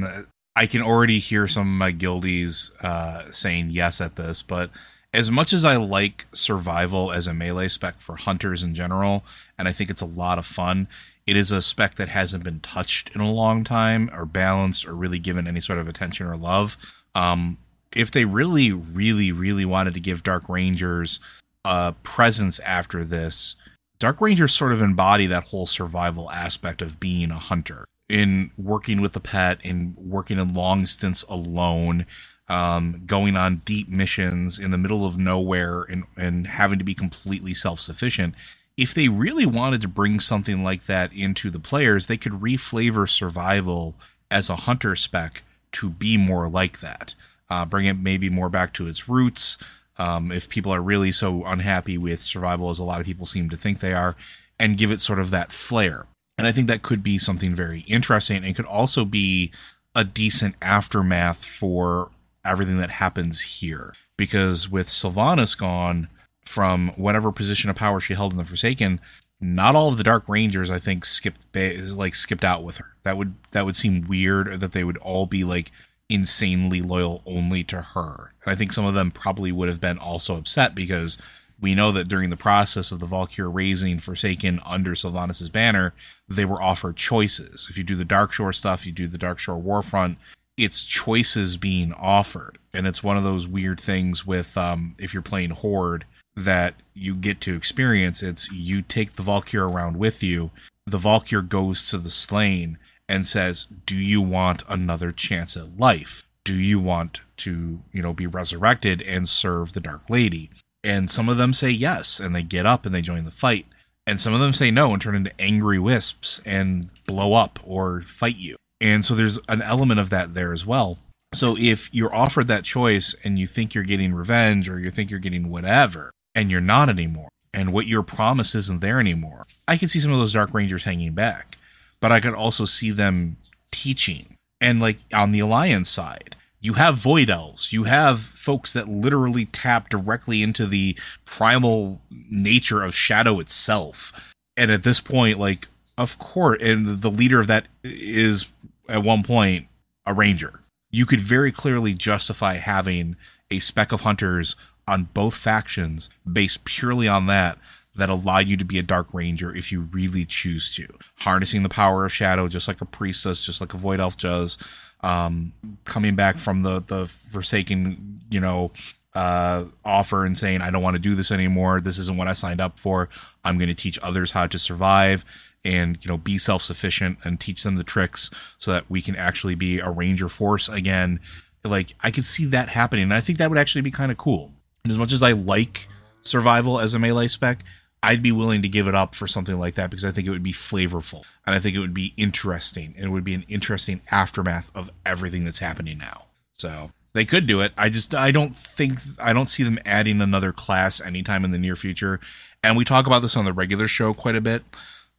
i can already hear some of my guildies uh, saying yes at this, but as much as I like survival as a melee spec for hunters in general, and I think it's a lot of fun, it is a spec that hasn't been touched in a long time or balanced or really given any sort of attention or love. Um, if they really, really, really wanted to give Dark Rangers a presence after this, Dark Rangers sort of embody that whole survival aspect of being a hunter in working with the pet, in working in long stints alone, um, going on deep missions in the middle of nowhere and, and having to be completely self sufficient. If they really wanted to bring something like that into the players, they could reflavor survival as a hunter spec to be more like that. Uh, bring it maybe more back to its roots. Um, if people are really so unhappy with survival as a lot of people seem to think they are, and give it sort of that flair. And I think that could be something very interesting and could also be a decent aftermath for everything that happens here. Because with Sylvanas gone from whatever position of power she held in the Forsaken, not all of the Dark Rangers I think skipped like skipped out with her. That would that would seem weird that they would all be like insanely loyal only to her. And I think some of them probably would have been also upset because we know that during the process of the Val'kyr raising Forsaken under Sylvanas' banner, they were offered choices. If you do the Darkshore stuff, you do the Darkshore Warfront, it's choices being offered. And it's one of those weird things with um, if you're playing Horde that you get to experience. It's you take the Val'kyr around with you. The Val'kyr goes to the slain and says, "Do you want another chance at life? Do you want to, you know, be resurrected and serve the Dark Lady?" And some of them say yes, and they get up and they join the fight. And some of them say no and turn into angry wisps and blow up or fight you. And so there's an element of that there as well. So if you're offered that choice and you think you're getting revenge or you think you're getting whatever, and you're not anymore, and what you're promised isn't there anymore, I can see some of those Dark Rangers hanging back. But I could also see them teaching. And like on the Alliance side, you have void elves you have folks that literally tap directly into the primal nature of shadow itself and at this point like of course and the leader of that is at one point a ranger you could very clearly justify having a spec of hunters on both factions based purely on that that allow you to be a dark ranger if you really choose to harnessing the power of shadow just like a priest does just like a void elf does um, coming back from the the Forsaken, you know, uh, offer and saying, "I don't want to do this anymore. This isn't what I signed up for. I'm going to teach others how to survive." And you know be self-sufficient and teach them the tricks so that we can actually be a ranger force again like i could see that happening and i think that would actually be kind of cool and as much as i like survival as a melee spec I'd be willing to give it up for something like that because I think it would be flavorful and I think it would be interesting and it would be an interesting aftermath of everything that's happening now. So they could do it. I just I don't think I don't see them adding another class anytime in the near future. And we talk about this on the regular show quite a bit.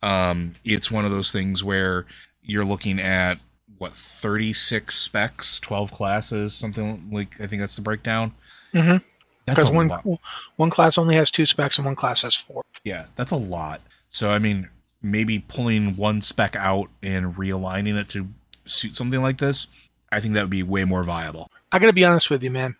Um, it's one of those things where you're looking at what 36 specs, 12 classes, something like I think that's the breakdown. Mm-hmm. Because one lot. one class only has two specs and one class has four. Yeah, that's a lot. So I mean, maybe pulling one spec out and realigning it to suit something like this, I think that would be way more viable. I got to be honest with you, man.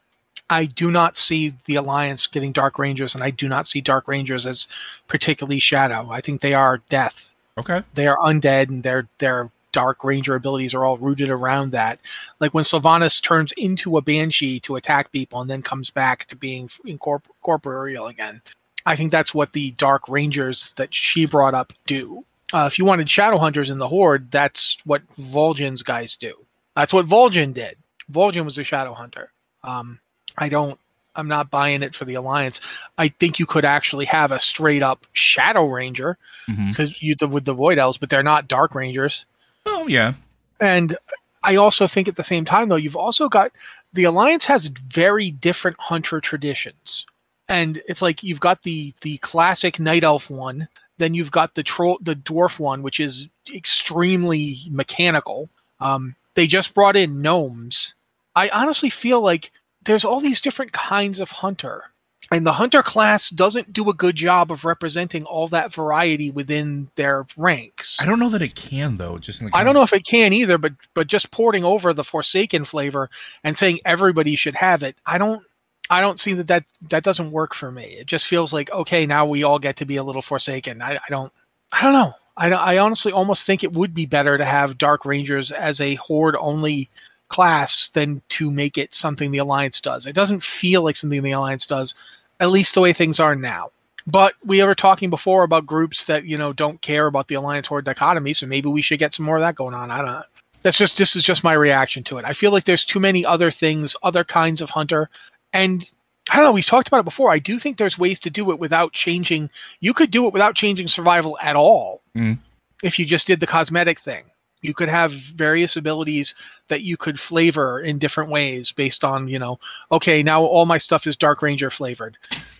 I do not see the Alliance getting Dark Rangers, and I do not see Dark Rangers as particularly Shadow. I think they are death. Okay. They are undead, and they're they're Dark Ranger abilities are all rooted around that. Like when Sylvanas turns into a Banshee to attack people and then comes back to being incorpor- corporeal again. I think that's what the Dark Rangers that she brought up do. Uh, if you wanted Shadow Hunters in the Horde, that's what Vol'jin's guys do. That's what Vol'jin did. Vol'jin was a Shadow Hunter. Um, I don't. I'm not buying it for the Alliance. I think you could actually have a straight up Shadow Ranger because mm-hmm. you with the Void Elves, but they're not Dark Rangers. Oh yeah. And I also think at the same time though, you've also got the Alliance has very different hunter traditions. And it's like you've got the the classic night elf one, then you've got the troll the dwarf one, which is extremely mechanical. Um, they just brought in gnomes. I honestly feel like there's all these different kinds of hunter and the hunter class doesn't do a good job of representing all that variety within their ranks. I don't know that it can though. Just I don't know if it can either, but but just porting over the Forsaken flavor and saying everybody should have it, I don't. I don't see that that that doesn't work for me. It just feels like okay, now we all get to be a little Forsaken. I, I don't. I don't know. I, I honestly almost think it would be better to have Dark Rangers as a horde only class than to make it something the Alliance does. It doesn't feel like something the Alliance does at least the way things are now. But we were talking before about groups that you know don't care about the alliance horde dichotomy, so maybe we should get some more of that going on. I don't know. That's just this is just my reaction to it. I feel like there's too many other things, other kinds of hunter, and I don't know. We've talked about it before. I do think there's ways to do it without changing. You could do it without changing survival at all mm. if you just did the cosmetic thing. You could have various abilities that you could flavor in different ways based on, you know, okay, now all my stuff is Dark Ranger flavored.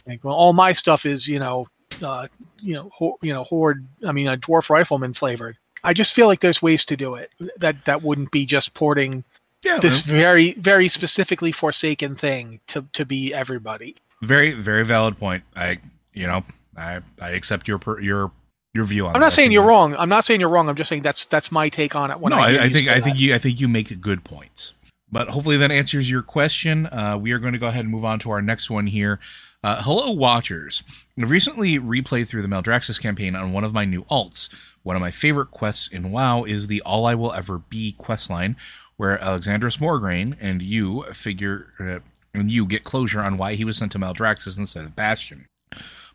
Like, well, all my stuff is, you know, uh, you know, ho- you know, horde. I mean, a dwarf rifleman flavored. I just feel like there's ways to do it that that wouldn't be just porting Yeah, this very very specifically forsaken thing to to be everybody. very very valid point. I you know I I accept your per, your your view on. I'm not I saying you're that- wrong. I'm not saying you're wrong. I'm just saying that's that's my take on it. When no, I, I, I think I that. think you I think you make good points. But hopefully that answers your question. Uh, we are going to go ahead and move on to our next one here. Uh, hello, watchers. I've recently replayed through the Maldraxxus campaign on one of my new alts. One of my favorite quests in WoW is the All I Will Ever Be questline, where Alexandros Morgraine and you figure uh, and you get closure on why he was sent to Maldraxxus instead of Bastion.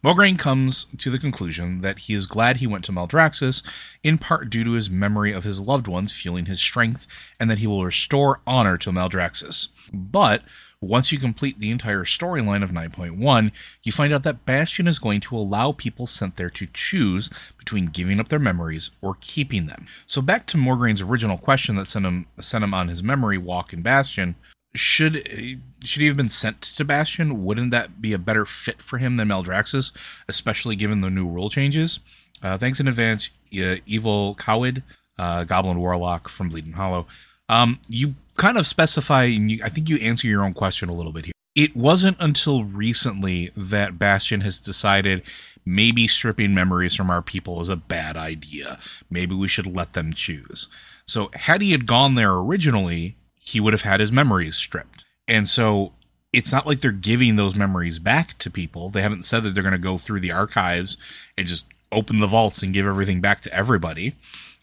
Mograine comes to the conclusion that he is glad he went to Maldraxxus, in part due to his memory of his loved ones fueling his strength, and that he will restore honor to Maldraxxus. But once you complete the entire storyline of 9.1, you find out that Bastion is going to allow people sent there to choose between giving up their memories or keeping them. So back to Morgraine's original question that sent him sent him on his memory walk in Bastion should should he have been sent to Bastion? Wouldn't that be a better fit for him than Maldraxxus, especially given the new rule changes? Uh, thanks in advance, uh, Evil Cowid, uh, Goblin Warlock from Bleeding Hollow. Um, you kind of specify, and you, I think you answer your own question a little bit here. It wasn't until recently that Bastion has decided maybe stripping memories from our people is a bad idea. Maybe we should let them choose. So, had he had gone there originally, he would have had his memories stripped. And so it's not like they're giving those memories back to people. They haven't said that they're going to go through the archives and just open the vaults and give everything back to everybody,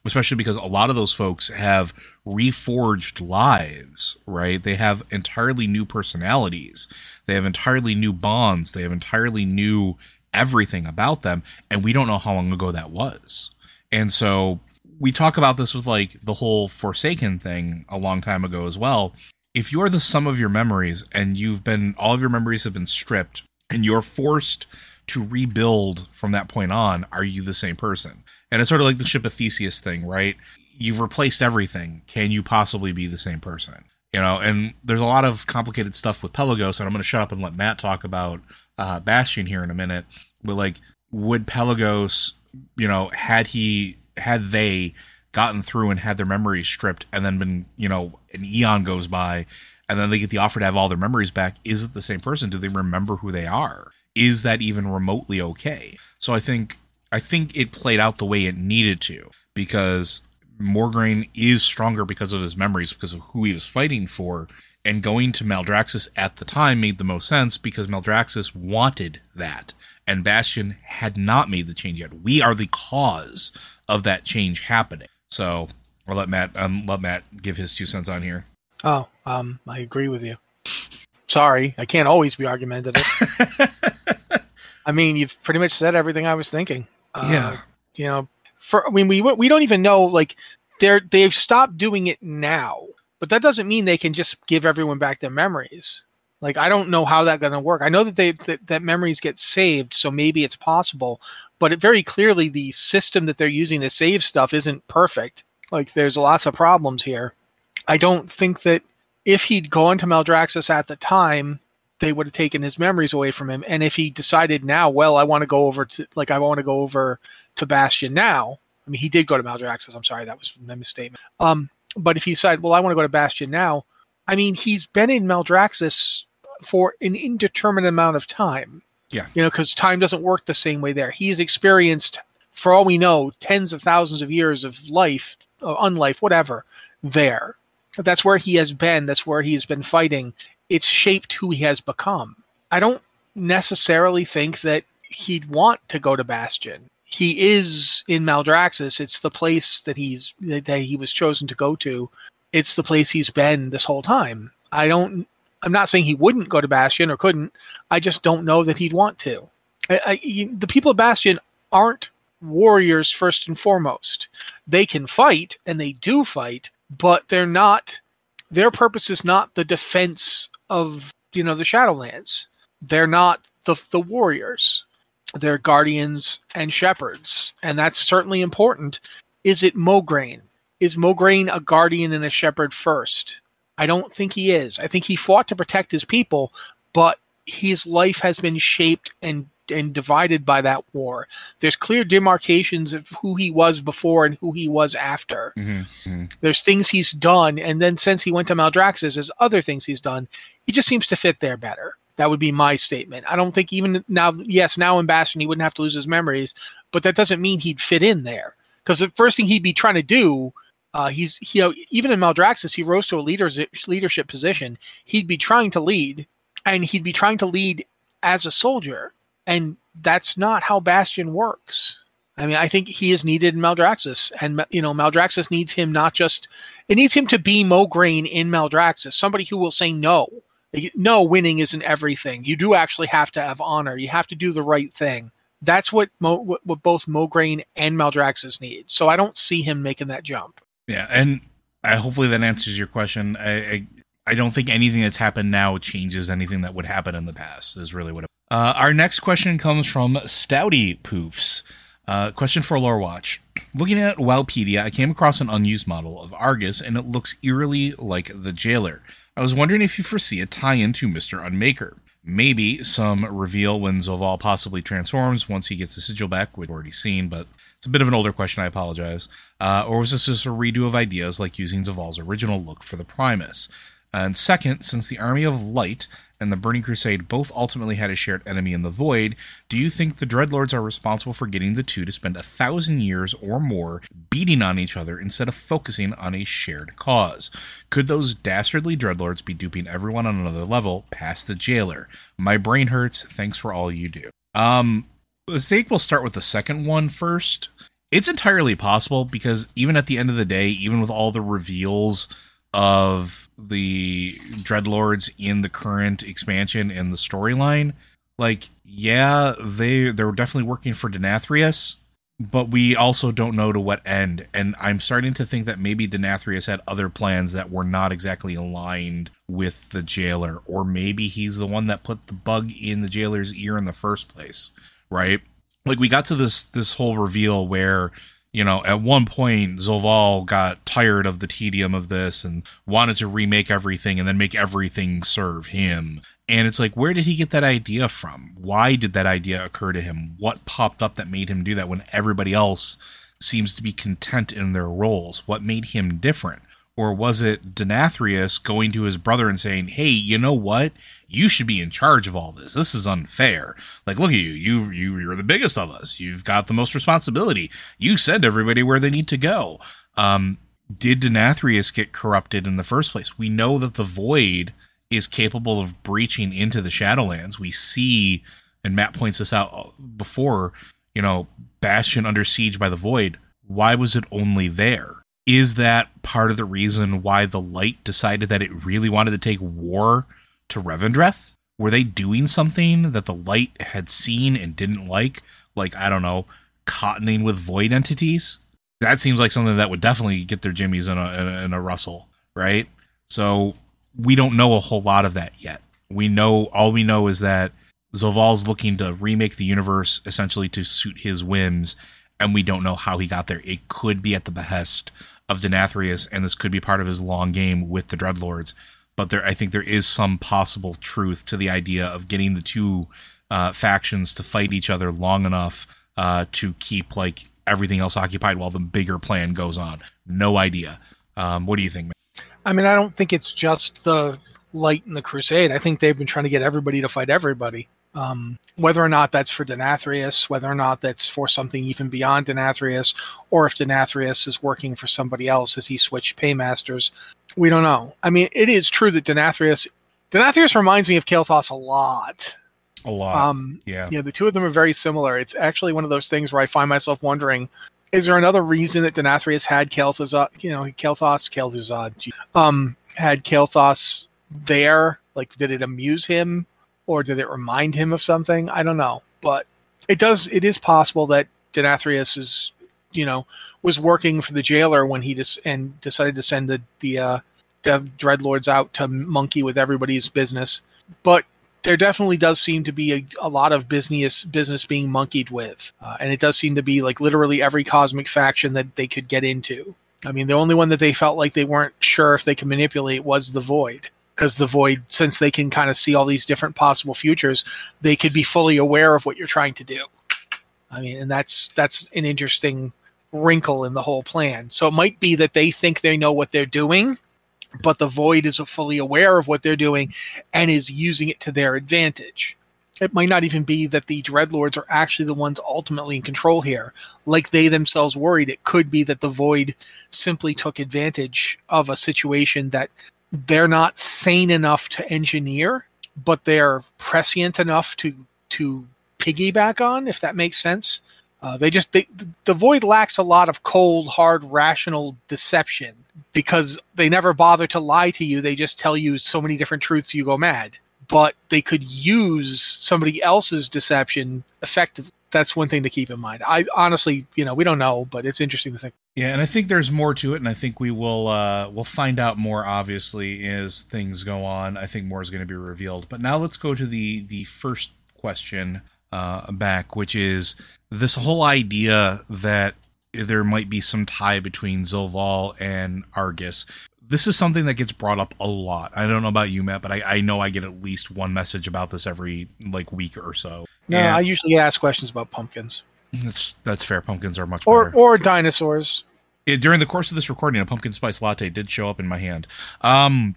especially because a lot of those folks have reforged lives, right? They have entirely new personalities. They have entirely new bonds. They have entirely new everything about them. And we don't know how long ago that was. And so we talk about this with like the whole Forsaken thing a long time ago as well. If you're the sum of your memories and you've been, all of your memories have been stripped and you're forced to rebuild from that point on, are you the same person? And it's sort of like the ship of Theseus thing, right? You've replaced everything. Can you possibly be the same person? You know, and there's a lot of complicated stuff with Pelagos, and I'm going to shut up and let Matt talk about uh, Bastion here in a minute. But like, would Pelagos, you know, had he, had they gotten through and had their memories stripped and then been, you know, an eon goes by and then they get the offer to have all their memories back, is it the same person? Do they remember who they are? Is that even remotely okay? So I think I think it played out the way it needed to because Morgraine is stronger because of his memories, because of who he was fighting for. And going to Maldraxxus at the time made the most sense because Maldraxxus wanted that. And Bastion had not made the change yet. We are the cause of that change happening. So I'll let Matt um, let Matt give his two cents on here. Oh, um, I agree with you. Sorry, I can't always be argumentative. I mean, you've pretty much said everything I was thinking. Uh, Yeah. You know, for I mean, we we don't even know like they're they've stopped doing it now, but that doesn't mean they can just give everyone back their memories. Like I don't know how that's going to work. I know that they that, that memories get saved, so maybe it's possible. But it very clearly the system that they're using to save stuff isn't perfect. Like there's lots of problems here. I don't think that if he'd gone to Maldraxxus at the time, they would have taken his memories away from him. And if he decided now, well, I want to go over to like I want to go over to Bastion now. I mean, he did go to Maldraxxus. I'm sorry, that was my misstatement. Um, but if he decided, well, I want to go to Bastion now, I mean, he's been in Maldraxxus for an indeterminate amount of time. Yeah. You know, because time doesn't work the same way there. He's experienced, for all we know, tens of thousands of years of life, uh, unlife, whatever, there. That's where he has been. That's where he's been fighting. It's shaped who he has become. I don't necessarily think that he'd want to go to Bastion. He is in Maldraxxus. It's the place that he's that he was chosen to go to. It's the place he's been this whole time. I don't. I'm not saying he wouldn't go to Bastion or couldn't. I just don't know that he'd want to. I, I, the people of Bastion aren't warriors first and foremost. They can fight and they do fight, but they're not. Their purpose is not the defense of you know the Shadowlands. They're not the the warriors. They're guardians and shepherds, and that's certainly important. Is it Mograine? is Mograine a guardian and a shepherd first? I don't think he is. I think he fought to protect his people, but his life has been shaped and and divided by that war. There's clear demarcations of who he was before and who he was after. Mm-hmm. There's things he's done, and then since he went to Maldraxxus, there's other things he's done. He just seems to fit there better. That would be my statement. I don't think even now, yes, now in Bastion he wouldn't have to lose his memories, but that doesn't mean he'd fit in there. Because the first thing he'd be trying to do, uh, he's you know even in Maldraxxus he rose to a leader's leadership position. He'd be trying to lead, and he'd be trying to lead as a soldier and that's not how Bastion works. I mean, I think he is needed in Maldraxxus, and you know, Maldraxxus needs him not just it needs him to be Mograine in Maldraxxus, somebody who will say no. No, winning isn't everything. You do actually have to have honor. You have to do the right thing. That's what Mo, what, both Mograine and Maldraxxus need. So I don't see him making that jump. Yeah, and I, hopefully that answers your question. I, I I don't think anything that's happened now changes anything that would happen in the past. Is really what. It, uh, our next question comes from Stouty Poofs. Uh, question for Lore Watch. Looking at Wowpedia, I came across an unused model of Argus, and it looks eerily like the Jailer. I was wondering if you foresee a tie-in to Mister Unmaker. Maybe some reveal when Zovaal possibly transforms once he gets the sigil back, which we've already seen, but it's a bit of an older question. I apologize. Uh, or was this just a redo of ideas like using Zovaal's original look for the Primus? And second, since the Army of Light and the Burning Crusade both ultimately had a shared enemy in the Void, do you think the Dreadlords are responsible for getting the two to spend a thousand years or more beating on each other instead of focusing on a shared cause? Could those dastardly Dreadlords be duping everyone on another level past the Jailer? My brain hurts. Thanks for all you do. Um, I think we'll start with the second one first. It's entirely possible because even at the end of the day, even with all the reveals of the dreadlords in the current expansion and the storyline like yeah they they're definitely working for denathrius but we also don't know to what end. And i'm starting to think that maybe denathrius had other plans that were not exactly aligned with the jailer or maybe he's the one that put the bug in the jailer's ear in the first place right like we got to this this whole reveal where you know, at one point, Zovaal got tired of the tedium of this and wanted to remake everything and then make everything serve him. And it's like, where did he get that idea from? Why did that idea occur to him? What popped up that made him do that when everybody else seems to be content in their roles? What made him different? Or was it Denathrius going to his brother and saying, Hey, you know what? You should be in charge of all this. This is unfair. Like, look at you. You, you you're the biggest of us. You've got the most responsibility. You send everybody where they need to go. Um, did Denathrius get corrupted in the first place? We know that the void is capable of breaching into the Shadowlands. We see, and Matt points this out before, you know, Bastion under siege by the void. Why was it only there? Is that part of the reason why the light decided that it really wanted to take war to Revendreth? Were they doing something that the light had seen and didn't like? Like, I don't know, cottoning with void entities? That seems like something that would definitely get their jimmies in a, in a, in a rustle, right? So we don't know a whole lot of that yet. We know, all we know is that Zovaal's looking to remake the universe essentially to suit his whims and we don't know how he got there. It could be at the behest of Denathrius, and this could be part of his long game with the Dreadlords. But there, I think there is some possible truth to the idea of getting the two uh, factions to fight each other long enough uh, to keep like everything else occupied while the bigger plan goes on. No idea. Um, what do you think? Man? I mean, I don't think it's just the light in the crusade. I think they've been trying to get everybody to fight everybody. Um, whether or not that's for Denathrius, whether or not that's for something even beyond Denathrius, or if Denathrius is working for somebody else as he switched paymasters, we don't know. I mean, it is true that Denathrius Denathrius reminds me of Kael'thas a lot. A lot. Um, yeah. Yeah, the two of them are very similar. It's actually one of those things where I find myself wondering, is there another reason that Denathrius had Kael'thas, you know, Kael'thas, Kael'thas, um, had Kael'thas there? Like, did it amuse him? Or did it remind him of something? I don't know, but it does. It is possible that Denathrius is, you know, was working for the jailer when he just and decided to send the the uh, dreadlords out to monkey with everybody's business. But there definitely does seem to be a, a lot of business business being monkeyed with, uh, and it does seem to be like literally every cosmic faction that they could get into. I mean, the only one that they felt like they weren't sure if they could manipulate was the void. Because the void, since they can kind of see all these different possible futures, they could be fully aware of what you're trying to do. I mean, and that's that's an interesting wrinkle in the whole plan. So it might be that they think they know what they're doing, but the void is fully aware of what they're doing and is using it to their advantage. It might not even be that the dreadlords are actually the ones ultimately in control here. Like they themselves worried, it could be that the void simply took advantage of a situation that they're not sane enough to engineer, but they're prescient enough to to piggyback on, if that makes sense. Uh, they just they, the void lacks a lot of cold, hard, rational deception because they never bother to lie to you. They just tell you so many different truths you go mad. But they could use somebody else's deception effectively. That's one thing to keep in mind. I honestly, you know, we don't know, but it's interesting to think. Yeah, and I think there's more to it, and I think we will uh, we'll find out more obviously as things go on. I think more is going to be revealed. But now let's go to the the first question uh, back, which is this whole idea that there might be some tie between Zovaal and Argus. This is something that gets brought up a lot. I don't know about you, Matt, but I, I know I get at least one message about this every like week or so. No, And I usually ask questions about pumpkins that's that's fair. Pumpkins are much or better. or dinosaurs. It- during the course of this recording, a pumpkin spice latte did show up in my hand. Um,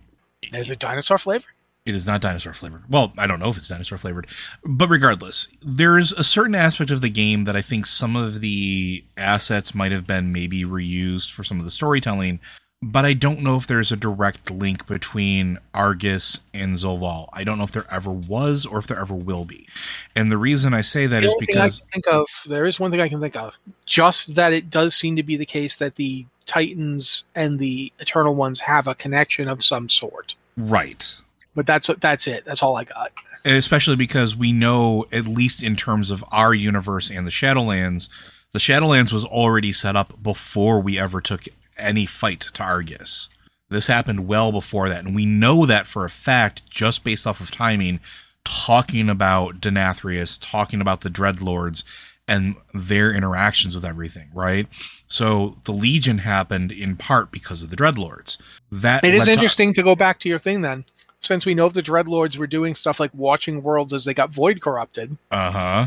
Is it dinosaur flavor? It is not dinosaur flavored. Well, I don't know if it's dinosaur flavored, but regardless, there's a certain aspect of the game that I think some of the assets might have been maybe reused for some of the storytelling, but I don't know if there's a direct link between Argus and Zovaal. I don't know if there ever was or if there ever will be. And the reason I say that The is because think of there is one thing I can think of. Just that it does seem to be the case that the Titans and the Eternal Ones have a connection of some sort. right. But that's that's it. That's all I got. And especially because we know, at least in terms of our universe and the Shadowlands, the Shadowlands was already set up before we ever took any fight to Argus. This happened well before that, and we know that for a fact just based off of timing, talking about Denathrius, talking about the Dreadlords, and their interactions with everything, right? So the Legion happened in part because of the Dreadlords. That It is led to- interesting to go back to your thing then. Since we know the Dreadlords were doing stuff like watching worlds as they got void corrupted, uh-huh.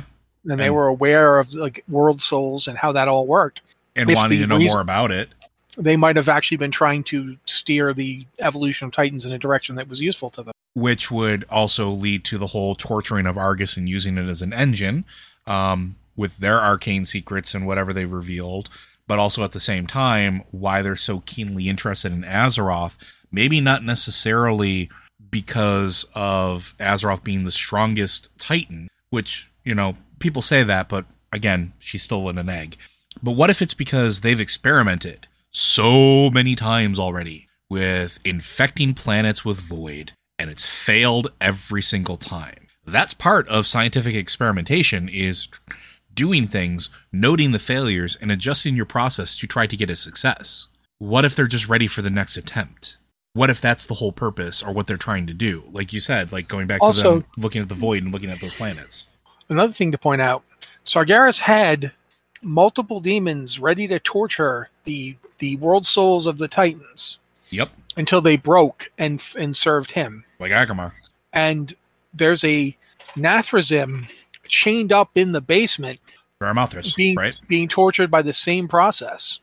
and they And- were aware of like world souls and how that all worked, And If wanting to know reason- more about it. They might have actually been trying to steer the evolution of Titans in a direction that was useful to them. which would also lead to the whole torturing of Argus and using it as an engine um, with their arcane secrets and whatever they revealed. But also at the same time, why they're so keenly interested in Azeroth. Maybe not necessarily because of Azeroth being the strongest Titan, which, you know, people say that, but again, she's still in an egg. But what if it's because they've experimented so many times already with infecting planets with void and it's failed every single time? That's part of scientific experimentation is doing things, noting the failures and adjusting your process to try to get a success. What if they're just ready for the next attempt? What if that's the whole purpose or what they're trying to do? Like you said, like going back to them looking at the void and looking at those planets. Another thing to point out: Sargeras had multiple demons ready to torture the the world souls of the Titans Yep. until they broke and and served him. Like Aggramar. And there's a Nathrezim chained up in the basement, Varimathras, being right? being tortured by the same process.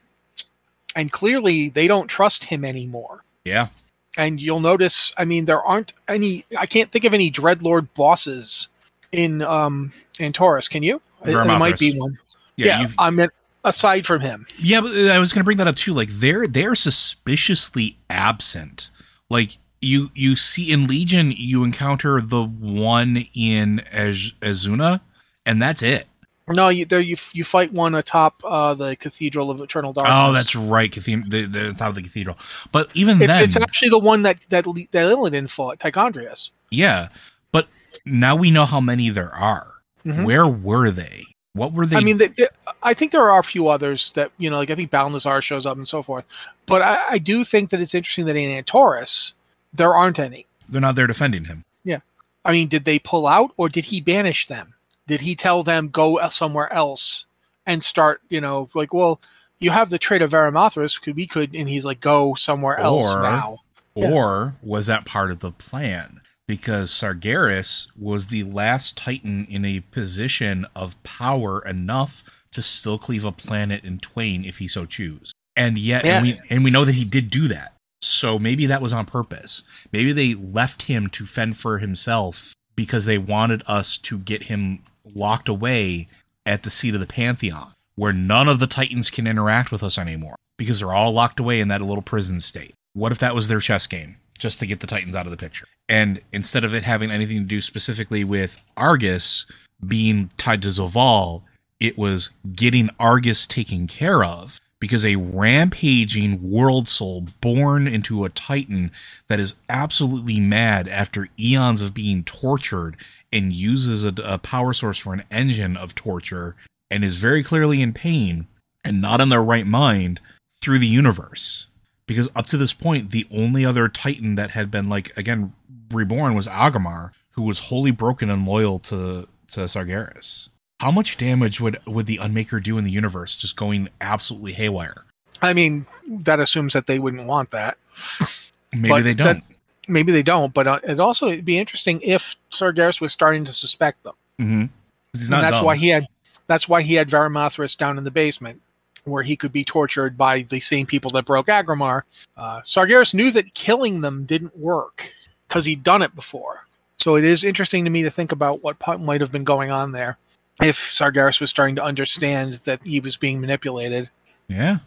And clearly, they don't trust him anymore. Yeah. and you'll notice i mean there aren't any i can't think of any dreadlord bosses in um antorus can you there might be one Yeah. yeah, i mean, aside from him Yeah, but I was going to bring that up too. Like they're they're suspiciously absent. Like you you see in Legion, you encounter the one in Az- Azsuna, and that's it. no you there you you fight one atop uh the cathedral of eternal darkness Oh, that's right. Cathe- the, the top of the cathedral. But even it's, then, it's actually the one that that Le- that Illidan fought Tichondrius. yeah. But now we know how many there are. Mhm. Where were they? What were they? I mean, they, they- I think there are a few others that you know, like I think Balnazzar shows up and so forth. But I, I do think that it's interesting that in Antorus there aren't any. they're not there defending him. Yeah, I mean, did they pull out or did he banish them? Did he tell them go somewhere else and start, you know, like, well, you have the trait of Varimathras. Could we could, and he's like, go somewhere else now. Or was that part of the plan? Because Sargeras was the last Titan in a position of power enough to still cleave a planet in twain if he so choose. And yet, and, we, and we know that he did do that. So maybe that was on purpose. Maybe they left him to fend for himself because they wanted us to get him locked away at the seat of the Pantheon, where none of the Titans can interact with us anymore because they're all locked away in that little prison state. What if that was their chess game just to get the Titans out of the picture? And instead of it having anything to do specifically with Argus being tied to Zovaal, it was getting Argus taken care of because a rampaging world soul born into a Titan that is absolutely mad after eons of being tortured and uses a, a power source for an engine of torture and is very clearly in pain and not in their right mind through the universe. Because up to this point, the only other Titan that had been like again reborn was Aggramar, who was wholly broken and loyal to to Sargeras. How much damage would would the Unmaker do in the universe just going absolutely haywire? I mean, that assumes that they wouldn't want that. Maybe But they don't. Maybe they don't, but uh, it'd also it'd be interesting if Sargeras was starting to suspect them. mm-hmm. He's and that's dumb. why he had that's why he had Varimathras down in the basement where he could be tortured by the same people that broke Aggramar. Uh, Sargeras knew that killing them didn't work because he'd done it before. So it is interesting to me to think about what might have been going on there if Sargeras was starting to understand that he was being manipulated. yeah.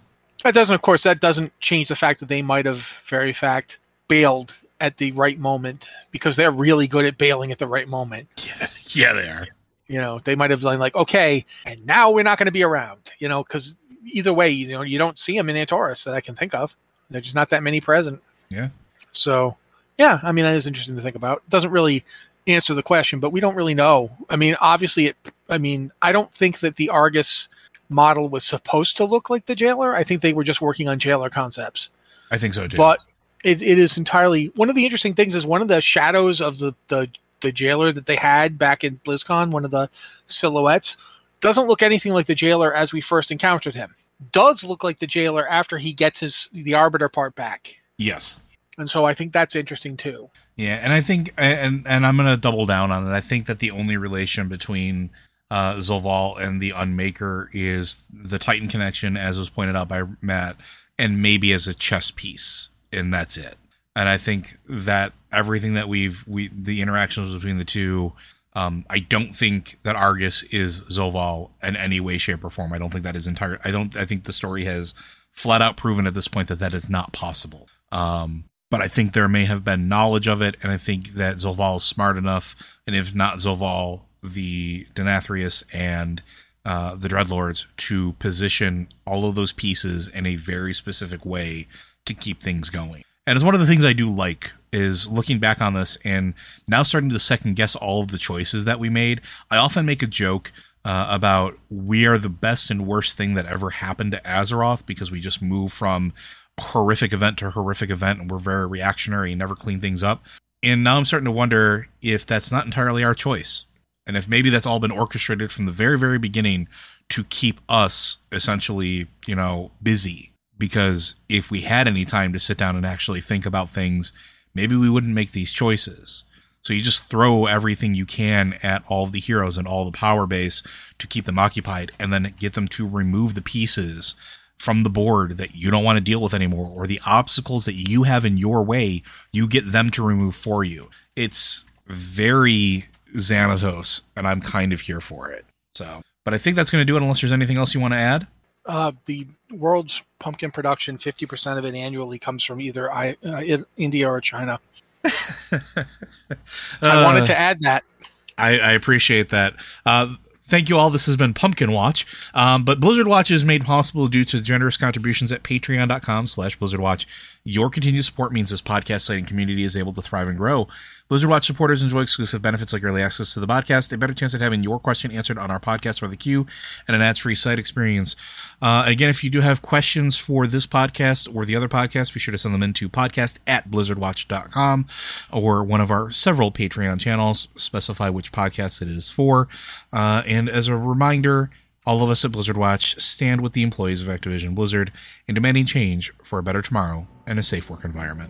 That doesn't, of course, that doesn't change the fact that they might have, very fact, bailed at the right moment because they're really good at bailing at the right moment yeah, yeah, they are. you know they might have been like okay and now we're not going to be around you know because either way you know you don't see them in antorus that i can think of there's just not that many present Yeah. so yeah i mean that is interesting to think about It doesn't really answer the question but we don't really know i mean obviously it i mean i don't think that the argus model was supposed to look like the jailer i think they were just working on jailer concepts I think so too. but it, it is entirely one of the interesting things is one of the shadows of the, the the jailer that they had back in BlizzCon, one of the silhouettes, doesn't look anything like the jailer as we first encountered him. Does look like the jailer after he gets his the arbiter part back. yes. And so I think that's interesting too. Yeah, and I think, and and I'm gonna double down on it. I think that the only relation between uh, Zovaal and the Unmaker is the Titan connection, as was pointed out by Matt, and maybe as a chess piece, and that's it. And I think that everything that we've we the interactions between the two, um, I don't think that Argus is Zovaal in any way, shape, or form. I don't think that is entire. I don't. I think the story has flat out proven at this point that that is not possible. Um, but I think there may have been knowledge of it, and I think that Zovaal is smart enough, and if not Zovaal, the Denathrius and uh, the Dreadlords to position all of those pieces in a very specific way to keep things going. And it's one of the things I do like is looking back on this and now starting to second guess all of the choices that we made. I often make a joke uh, about we are the best and worst thing that ever happened to Azeroth because we just move from horrific event to horrific event and we're very reactionary and never clean things up. And now I'm starting to wonder if that's not entirely our choice. And if maybe that's all been orchestrated from the very, very beginning to keep us essentially, you know, busy. Because if we had any time to sit down and actually think about things, maybe we wouldn't make these choices. So you just throw everything you can at all the heroes and all the power base to keep them occupied and then get them to remove the pieces from the board that you don't want to deal with anymore or the obstacles that you have in your way, you get them to remove for you. It's very Xanatos, and I'm kind of here for it. So, but I think that's going to do it unless there's anything else you want to add. Uh, the world's pumpkin production, 50% of it annually comes from either I, uh, India or China. I wanted to add that. I, I appreciate that. Thank you all. This has been Pumpkin Watch. Um, but Blizzard Watch is made possible due to generous contributions at patreon.com slash Blizzard Watch. Your continued support means this podcast site and community is able to thrive and grow. Blizzard Watch supporters enjoy exclusive benefits like early access to the podcast, a better chance at having your question answered on our podcast or the queue, and an ads-free site experience. Uh, again, if you do have questions for this podcast or the other podcast, be sure to send them into podcast at blizzardwatch.com or one of our several Patreon channels. Specify which podcast it is for. Uh, and as a reminder, All of us at Blizzard Watch stand with the employees of Activision Blizzard in demanding change for a better tomorrow and a safe work environment.